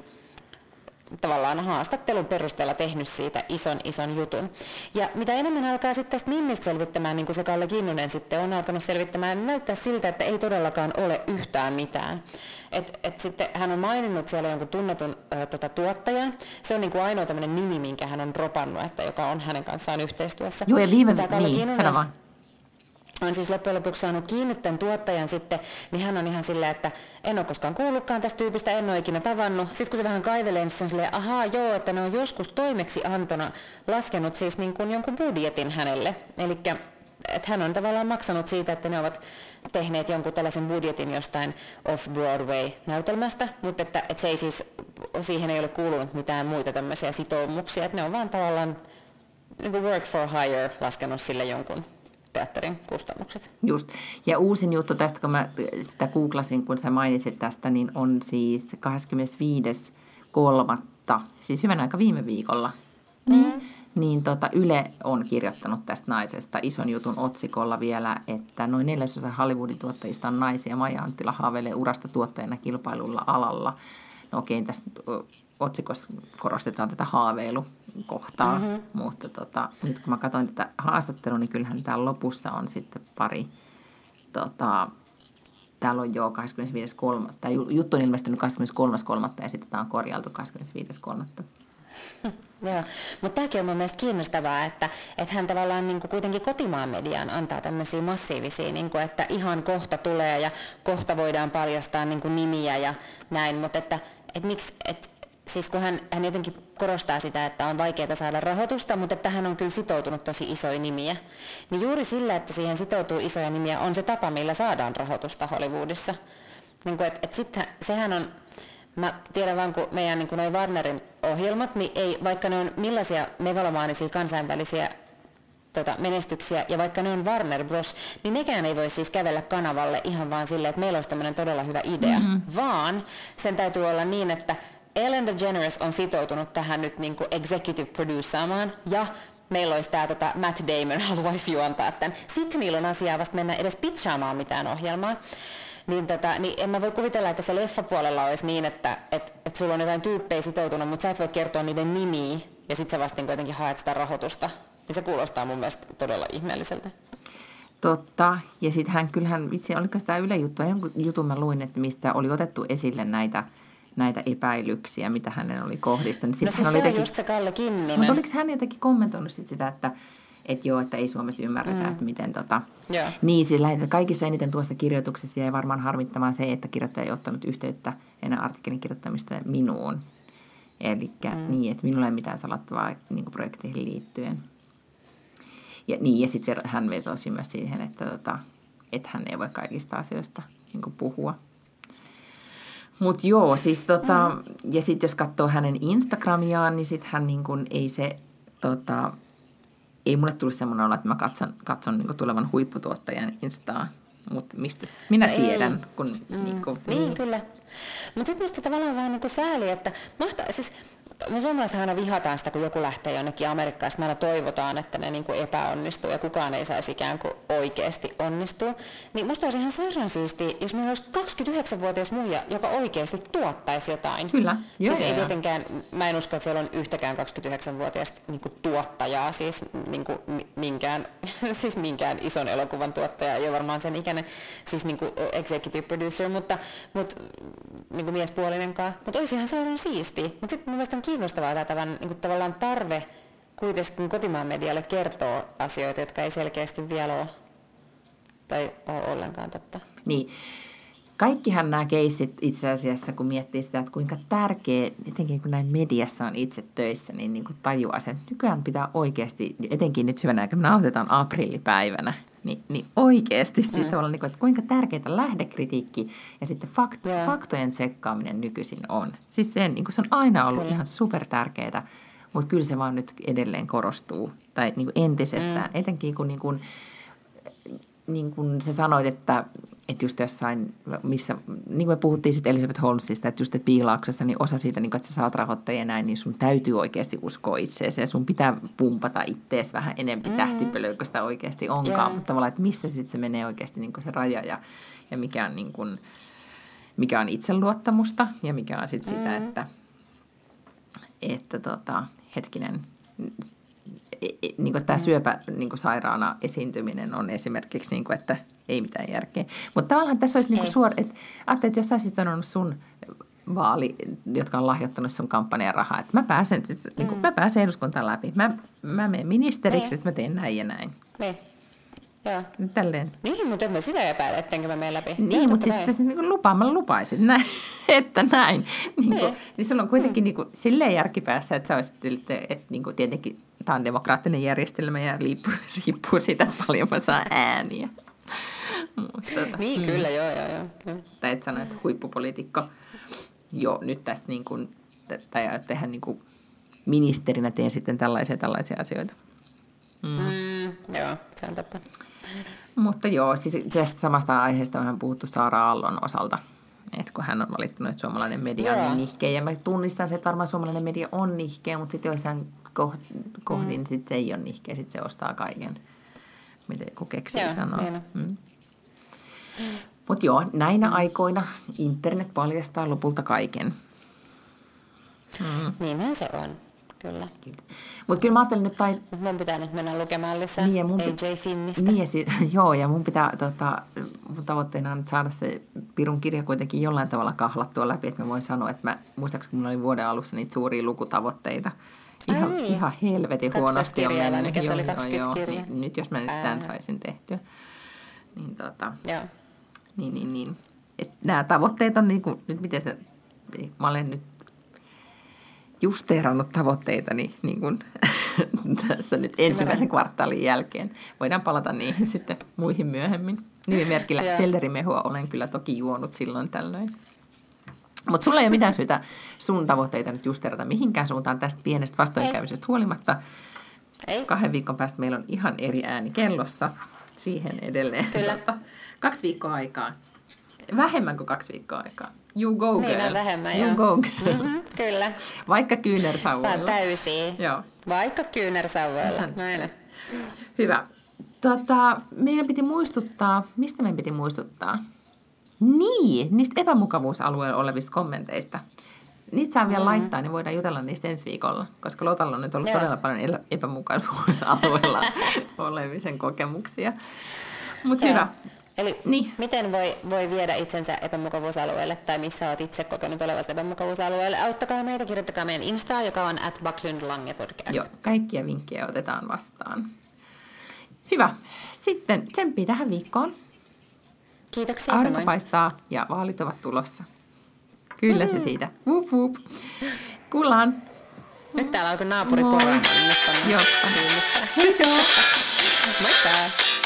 [SPEAKER 2] tavallaan haastattelun perusteella tehnyt siitä ison ison jutun. Ja mitä enemmän alkaa sitten tästä Mimmistä selvittämään, niin kuin se Kalle Kinnunen sitten on alkanut selvittämään, niin näyttää siltä, että ei todellakaan ole yhtään mitään. Et, et sitten hän on maininnut siellä jonkun tunnetun ö, tota, tuottajan. Se on niin kuin ainoa tämmöinen nimi, minkä hän on dropannut, että joka on hänen kanssaan yhteistyössä.
[SPEAKER 1] Joo, ja viime, niin, sano vaan
[SPEAKER 2] on siis loppujen lopuksi saanut kiinni tämän tuottajan sitten, niin hän on ihan silleen, että en ole koskaan kuullutkaan tästä tyypistä, en ole ikinä tavannut. Sitten kun se vähän kaivelee, niin se on silleen, ahaa joo, että ne on joskus toimeksi antona laskenut siis niin kuin jonkun budjetin hänelle. Eli että hän on tavallaan maksanut siitä, että ne ovat tehneet jonkun tällaisen budjetin jostain off-Broadway-näytelmästä, mutta että, että se ei siis, siihen ei ole kuulunut mitään muita tämmöisiä sitoumuksia, että ne on vaan tavallaan niin kuin work for hire laskenut sille jonkun teatterin kustannukset.
[SPEAKER 1] Just. Ja uusin juttu tästä, kun mä sitä googlasin, kun sä mainitsit tästä, niin on siis 25.3., siis hyvän aika viime viikolla. Mm. Niin tota, Yle on kirjoittanut tästä naisesta ison jutun otsikolla vielä, että noin neljäsosa Hollywoodin tuottajista on naisia. Maija Anttila haaveilee urasta tuottajana kilpailulla alalla. No okei, tässä otsikossa korostetaan tätä haaveilukohtaa, mm-hmm. mutta tota, nyt kun mä katsoin tätä haastattelua, niin kyllähän täällä lopussa on sitten pari, tota, täällä on jo 25.3. Tämä juttu on ilmestynyt 23.3. ja sitten tämä on korjailtu 25.3.
[SPEAKER 2] Joo, mutta tämäkin on mun mielestä kiinnostavaa, että, että hän tavallaan niin kuin kuitenkin kotimaan mediaan antaa tämmöisiä massiivisia, niin kuin, että ihan kohta tulee ja kohta voidaan paljastaa niin kuin nimiä ja näin, mutta että, että miksi, että siis kun hän, hän jotenkin korostaa sitä, että on vaikeaa saada rahoitusta, mutta että hän on kyllä sitoutunut tosi isoja nimiä, niin juuri sillä, että siihen sitoutuu isoja nimiä, on se tapa, millä saadaan rahoitusta Hollywoodissa. Niin kuin, et, et sit, sehän on, mä tiedän vaan, kun meidän niin kuin noi Warnerin ohjelmat, niin ei, vaikka ne on millaisia megalomaanisia kansainvälisiä tota, menestyksiä, ja vaikka ne on Warner Bros., niin nekään ei voi siis kävellä kanavalle ihan vaan silleen, että meillä olisi tämmöinen todella hyvä idea, mm-hmm. vaan sen täytyy olla niin, että Ellen DeGeneres on sitoutunut tähän nyt niin kuin executive produceamaan ja meillä olisi tämä tota, Matt Damon haluaisi juontaa tämän. Sitten niillä on asiaa vasta mennä edes pitchaamaan mitään ohjelmaa. Niin, tota, niin en mä voi kuvitella, että se leffapuolella olisi niin, että et, et sulla on jotain tyyppejä sitoutunut, mutta sä et voi kertoa niiden nimiä ja sitten sä vasta kuitenkin haet sitä rahoitusta. Niin se kuulostaa mun mielestä todella ihmeelliseltä.
[SPEAKER 1] Totta. Ja sitten hän kyllähän, vitsi, oliko tämä Yle juttu, jonkun jutun mä luin, että mistä oli otettu esille näitä näitä epäilyksiä, mitä hänen oli kohdistunut.
[SPEAKER 2] Sitten no siis hän oli se jotenkin, just se Kalle Kinnunen.
[SPEAKER 1] Mutta oliko hän jotenkin kommentoinut sit sitä, että että joo, että ei Suomessa ymmärretä, mm. että miten tota... Yeah. Niin, siis kaikista eniten tuosta kirjoituksessa jäi varmaan harmittamaan se, että kirjoittaja ei ottanut yhteyttä ennen artikkelin kirjoittamista minuun. Eli mm. niin, että minulla ei mitään salattavaa niin projekteihin liittyen. Ja, niin, ja sitten hän vetosi myös siihen, että, tota, että hän ei voi kaikista asioista niin puhua. Mutta joo, siis tota, mm. ja sitten jos katsoo hänen Instagramiaan, niin sitten hän niin kun, ei se, tota, ei mulle tullut semmoinen olo, että mä katson, katson niin tulevan huipputuottajan Instaa. Mutta mistä minä no tiedän, ei. kun... Mm.
[SPEAKER 2] Niin, kun, niin, niin. kyllä. Mutta sitten minusta tavallaan vähän niin kuin sääli, että mahtaa, siis me suomalaiset aina vihataan sitä, kun joku lähtee jonnekin Amerikkaan, me aina toivotaan, että ne niin kuin epäonnistuu ja kukaan ei saisi ikään kuin oikeasti onnistua. Niin musta olisi ihan sairaan siisti, jos meillä olisi 29-vuotias muija, joka oikeasti tuottaisi jotain.
[SPEAKER 1] Kyllä.
[SPEAKER 2] Joo, siis ei tietenkään, mä en usko, että siellä on yhtäkään 29-vuotiaasta niin kuin tuottajaa, siis, niin kuin minkään, siis minkään ison elokuvan tuottaja, ei ole varmaan sen ikäinen, siis niin kuin executive producer, mutta, mutta niin kuin miespuolinenkaan. Mutta olisi ihan sairaan siisti. Mutta sitten mun on kiinnostavaa tämä tämän, niin kuin tavallaan tarve kuitenkin kotimaan medialle kertoo asioita, jotka ei selkeästi vielä ole tai ole ollenkaan totta.
[SPEAKER 1] Niin. Kaikkihan nämä keissit itse asiassa, kun miettii sitä, että kuinka tärkeä, etenkin kun näin mediassa on itse töissä, niin, niin kuin tajuaa sen, nykyään pitää oikeasti, etenkin nyt hyvänä aikaa, me nauhoitetaan aprillipäivänä, niin, niin oikeasti siis mm. tavallaan, niin kuin, että kuinka tärkeää lähdekritiikki ja sitten fakt, yeah. faktojen tsekkaaminen nykyisin on. Siis se, niin kuin se on aina ollut kyllä. ihan super tärkeää, mutta kyllä se vaan nyt edelleen korostuu, tai niin kuin entisestään, mm. etenkin kun niin kuin, niin kuin sä sanoit, että, että just jossain, missä, niin kuin me puhuttiin sitten Elizabeth Holmesista, että just että piilauksessa, niin osa siitä, niin kuin, että sä saat rahoittajia näin, niin sun täytyy oikeasti uskoa itseesi ja sun pitää pumpata ittees vähän enempi mm. tähtipölyä, kun sitä oikeasti onkaan. Yeah. Mutta tavallaan, että missä sitten se menee oikeasti niin kuin se raja ja, ja mikä on niin kuin, mikä on itseluottamusta ja mikä on sitten mm. sitä, että, että tota, hetkinen, niin kuin tämä syöpä niin kuin sairaana esiintyminen on esimerkiksi, niin kuin, että ei mitään järkeä. Mutta tavallaan tässä olisi niin kuin suora, että ajattelin, että jos olisit sanonut sun vaali, jotka on lahjoittanut sun kampanjan rahaa, että mä pääsen, sit, mm. niin kuin, mä pääsen eduskuntaan läpi. Mä, mä menen ministeriksi, että mä teen näin ja näin.
[SPEAKER 2] Niin. Joo.
[SPEAKER 1] Tälleen.
[SPEAKER 2] Niin, mutta en mä sitä epäile, ettenkö mä menen läpi.
[SPEAKER 1] Niin, mutta siis, siis niin lupaamalla lupaisin, näin, että näin. Niin, kuin, niin. sulla on kuitenkin mm. niin kuin, silleen järkipäässä, että sä olisit, että, että niin kuin, tietenkin tämä on demokraattinen järjestelmä ja riippuu, riippuu siitä, että paljon mä saan ääniä.
[SPEAKER 2] Mutta, tota, niin, mm. kyllä, joo, joo, joo.
[SPEAKER 1] Tai et sano, että huippupoliitikko, joo, nyt tästä niin kuin, tai tehdä niin kuin ministerinä teen sitten tällaisia tällaisia asioita.
[SPEAKER 2] Mm. Mm, joo, se on totta.
[SPEAKER 1] Mutta joo, siis tästä samasta aiheesta vähän puhuttu Saara Aallon osalta, että kun hän on valittanut, että suomalainen media on niin nihkeä. Ja mä tunnistan, että varmaan suomalainen media on nihkeä, mutta sitten joissain kohdin mm. sit se ei ole nihkeä, sitten se ostaa kaiken, miten kun keksii joo, sanoa. Niin mm. Mutta joo, näinä aikoina internet paljastaa lopulta kaiken.
[SPEAKER 2] Mm. Niinhän se on. Kyllä.
[SPEAKER 1] Mutta kyllä mä ajattelin nyt... Tai...
[SPEAKER 2] Mun pitää nyt mennä lukemaan lisää niin, mun AJ Finnistä.
[SPEAKER 1] Niin, ja si- joo, ja mun pitää, tota, mun tavoitteena on saada se Pirun kirja kuitenkin jollain tavalla kahlattua läpi, että mä voin sanoa, että mä, muistaakseni kun mulla oli vuoden alussa niitä suuria lukutavoitteita, Ihan, niin. ihan helvetin huonosti on mennyt.
[SPEAKER 2] Mikä se oli 20 joo,
[SPEAKER 1] joo. Niin, nyt jos mä nyt tämän saisin tehtyä. Niin, tota,
[SPEAKER 2] joo.
[SPEAKER 1] niin, niin, niin. Et nämä tavoitteet on niin kuin, nyt miten se, mä olen nyt justeerannut tavoitteitani niin kuin tässä nyt ensimmäisen kvartaalin jälkeen. Voidaan palata niihin sitten muihin myöhemmin. Nimimerkillä sellerimehua olen kyllä toki juonut silloin tällöin. Mutta sulla ei ole mitään syytä sun tavoitteita nyt justerata mihinkään suuntaan tästä pienestä vastoinkäymisestä huolimatta. Ei. Kahden viikon päästä meillä on ihan eri ääni kellossa. Siihen edelleen.
[SPEAKER 2] Kyllä.
[SPEAKER 1] kaksi viikkoa aikaa. Vähemmän kuin kaksi viikkoa aikaa. You go girl.
[SPEAKER 2] Niin on vähemmän,
[SPEAKER 1] you
[SPEAKER 2] joo.
[SPEAKER 1] go girl. Mm-hmm,
[SPEAKER 2] kyllä.
[SPEAKER 1] Vaikka kyynärsauvoilla.
[SPEAKER 2] Sä täysiä.
[SPEAKER 1] Joo.
[SPEAKER 2] Vaikka kyynärsauvoilla. Näin.
[SPEAKER 1] Hyvä. Tota, meidän piti muistuttaa, mistä meidän piti muistuttaa? Niin, niistä epämukavuusalueella olevista kommenteista. Niitä saa vielä mm. laittaa, niin voidaan jutella niistä ensi viikolla, koska Lotalla on nyt ollut Joo. todella paljon epämukavuusalueella olemisen kokemuksia. Mutta hyvä.
[SPEAKER 2] Eli niin. miten voi, voi viedä itsensä epämukavuusalueelle tai missä olet itse kokenut olevasi epämukavuusalueelle? Auttakaa meitä, kirjoittakaa meidän Instaa, joka on at Lange podcast.
[SPEAKER 1] Joo, kaikkia vinkkejä otetaan vastaan. Hyvä. Sitten tsemppi tähän viikkoon.
[SPEAKER 2] Kiitoksia
[SPEAKER 1] Aurinko paistaa ja vaalit ovat tulossa. Kyllä mm. se siitä. Wup, wup. Kuullaan.
[SPEAKER 2] Nyt täällä alkoi naapuri poraamaan.
[SPEAKER 1] Joo.
[SPEAKER 2] Moikka!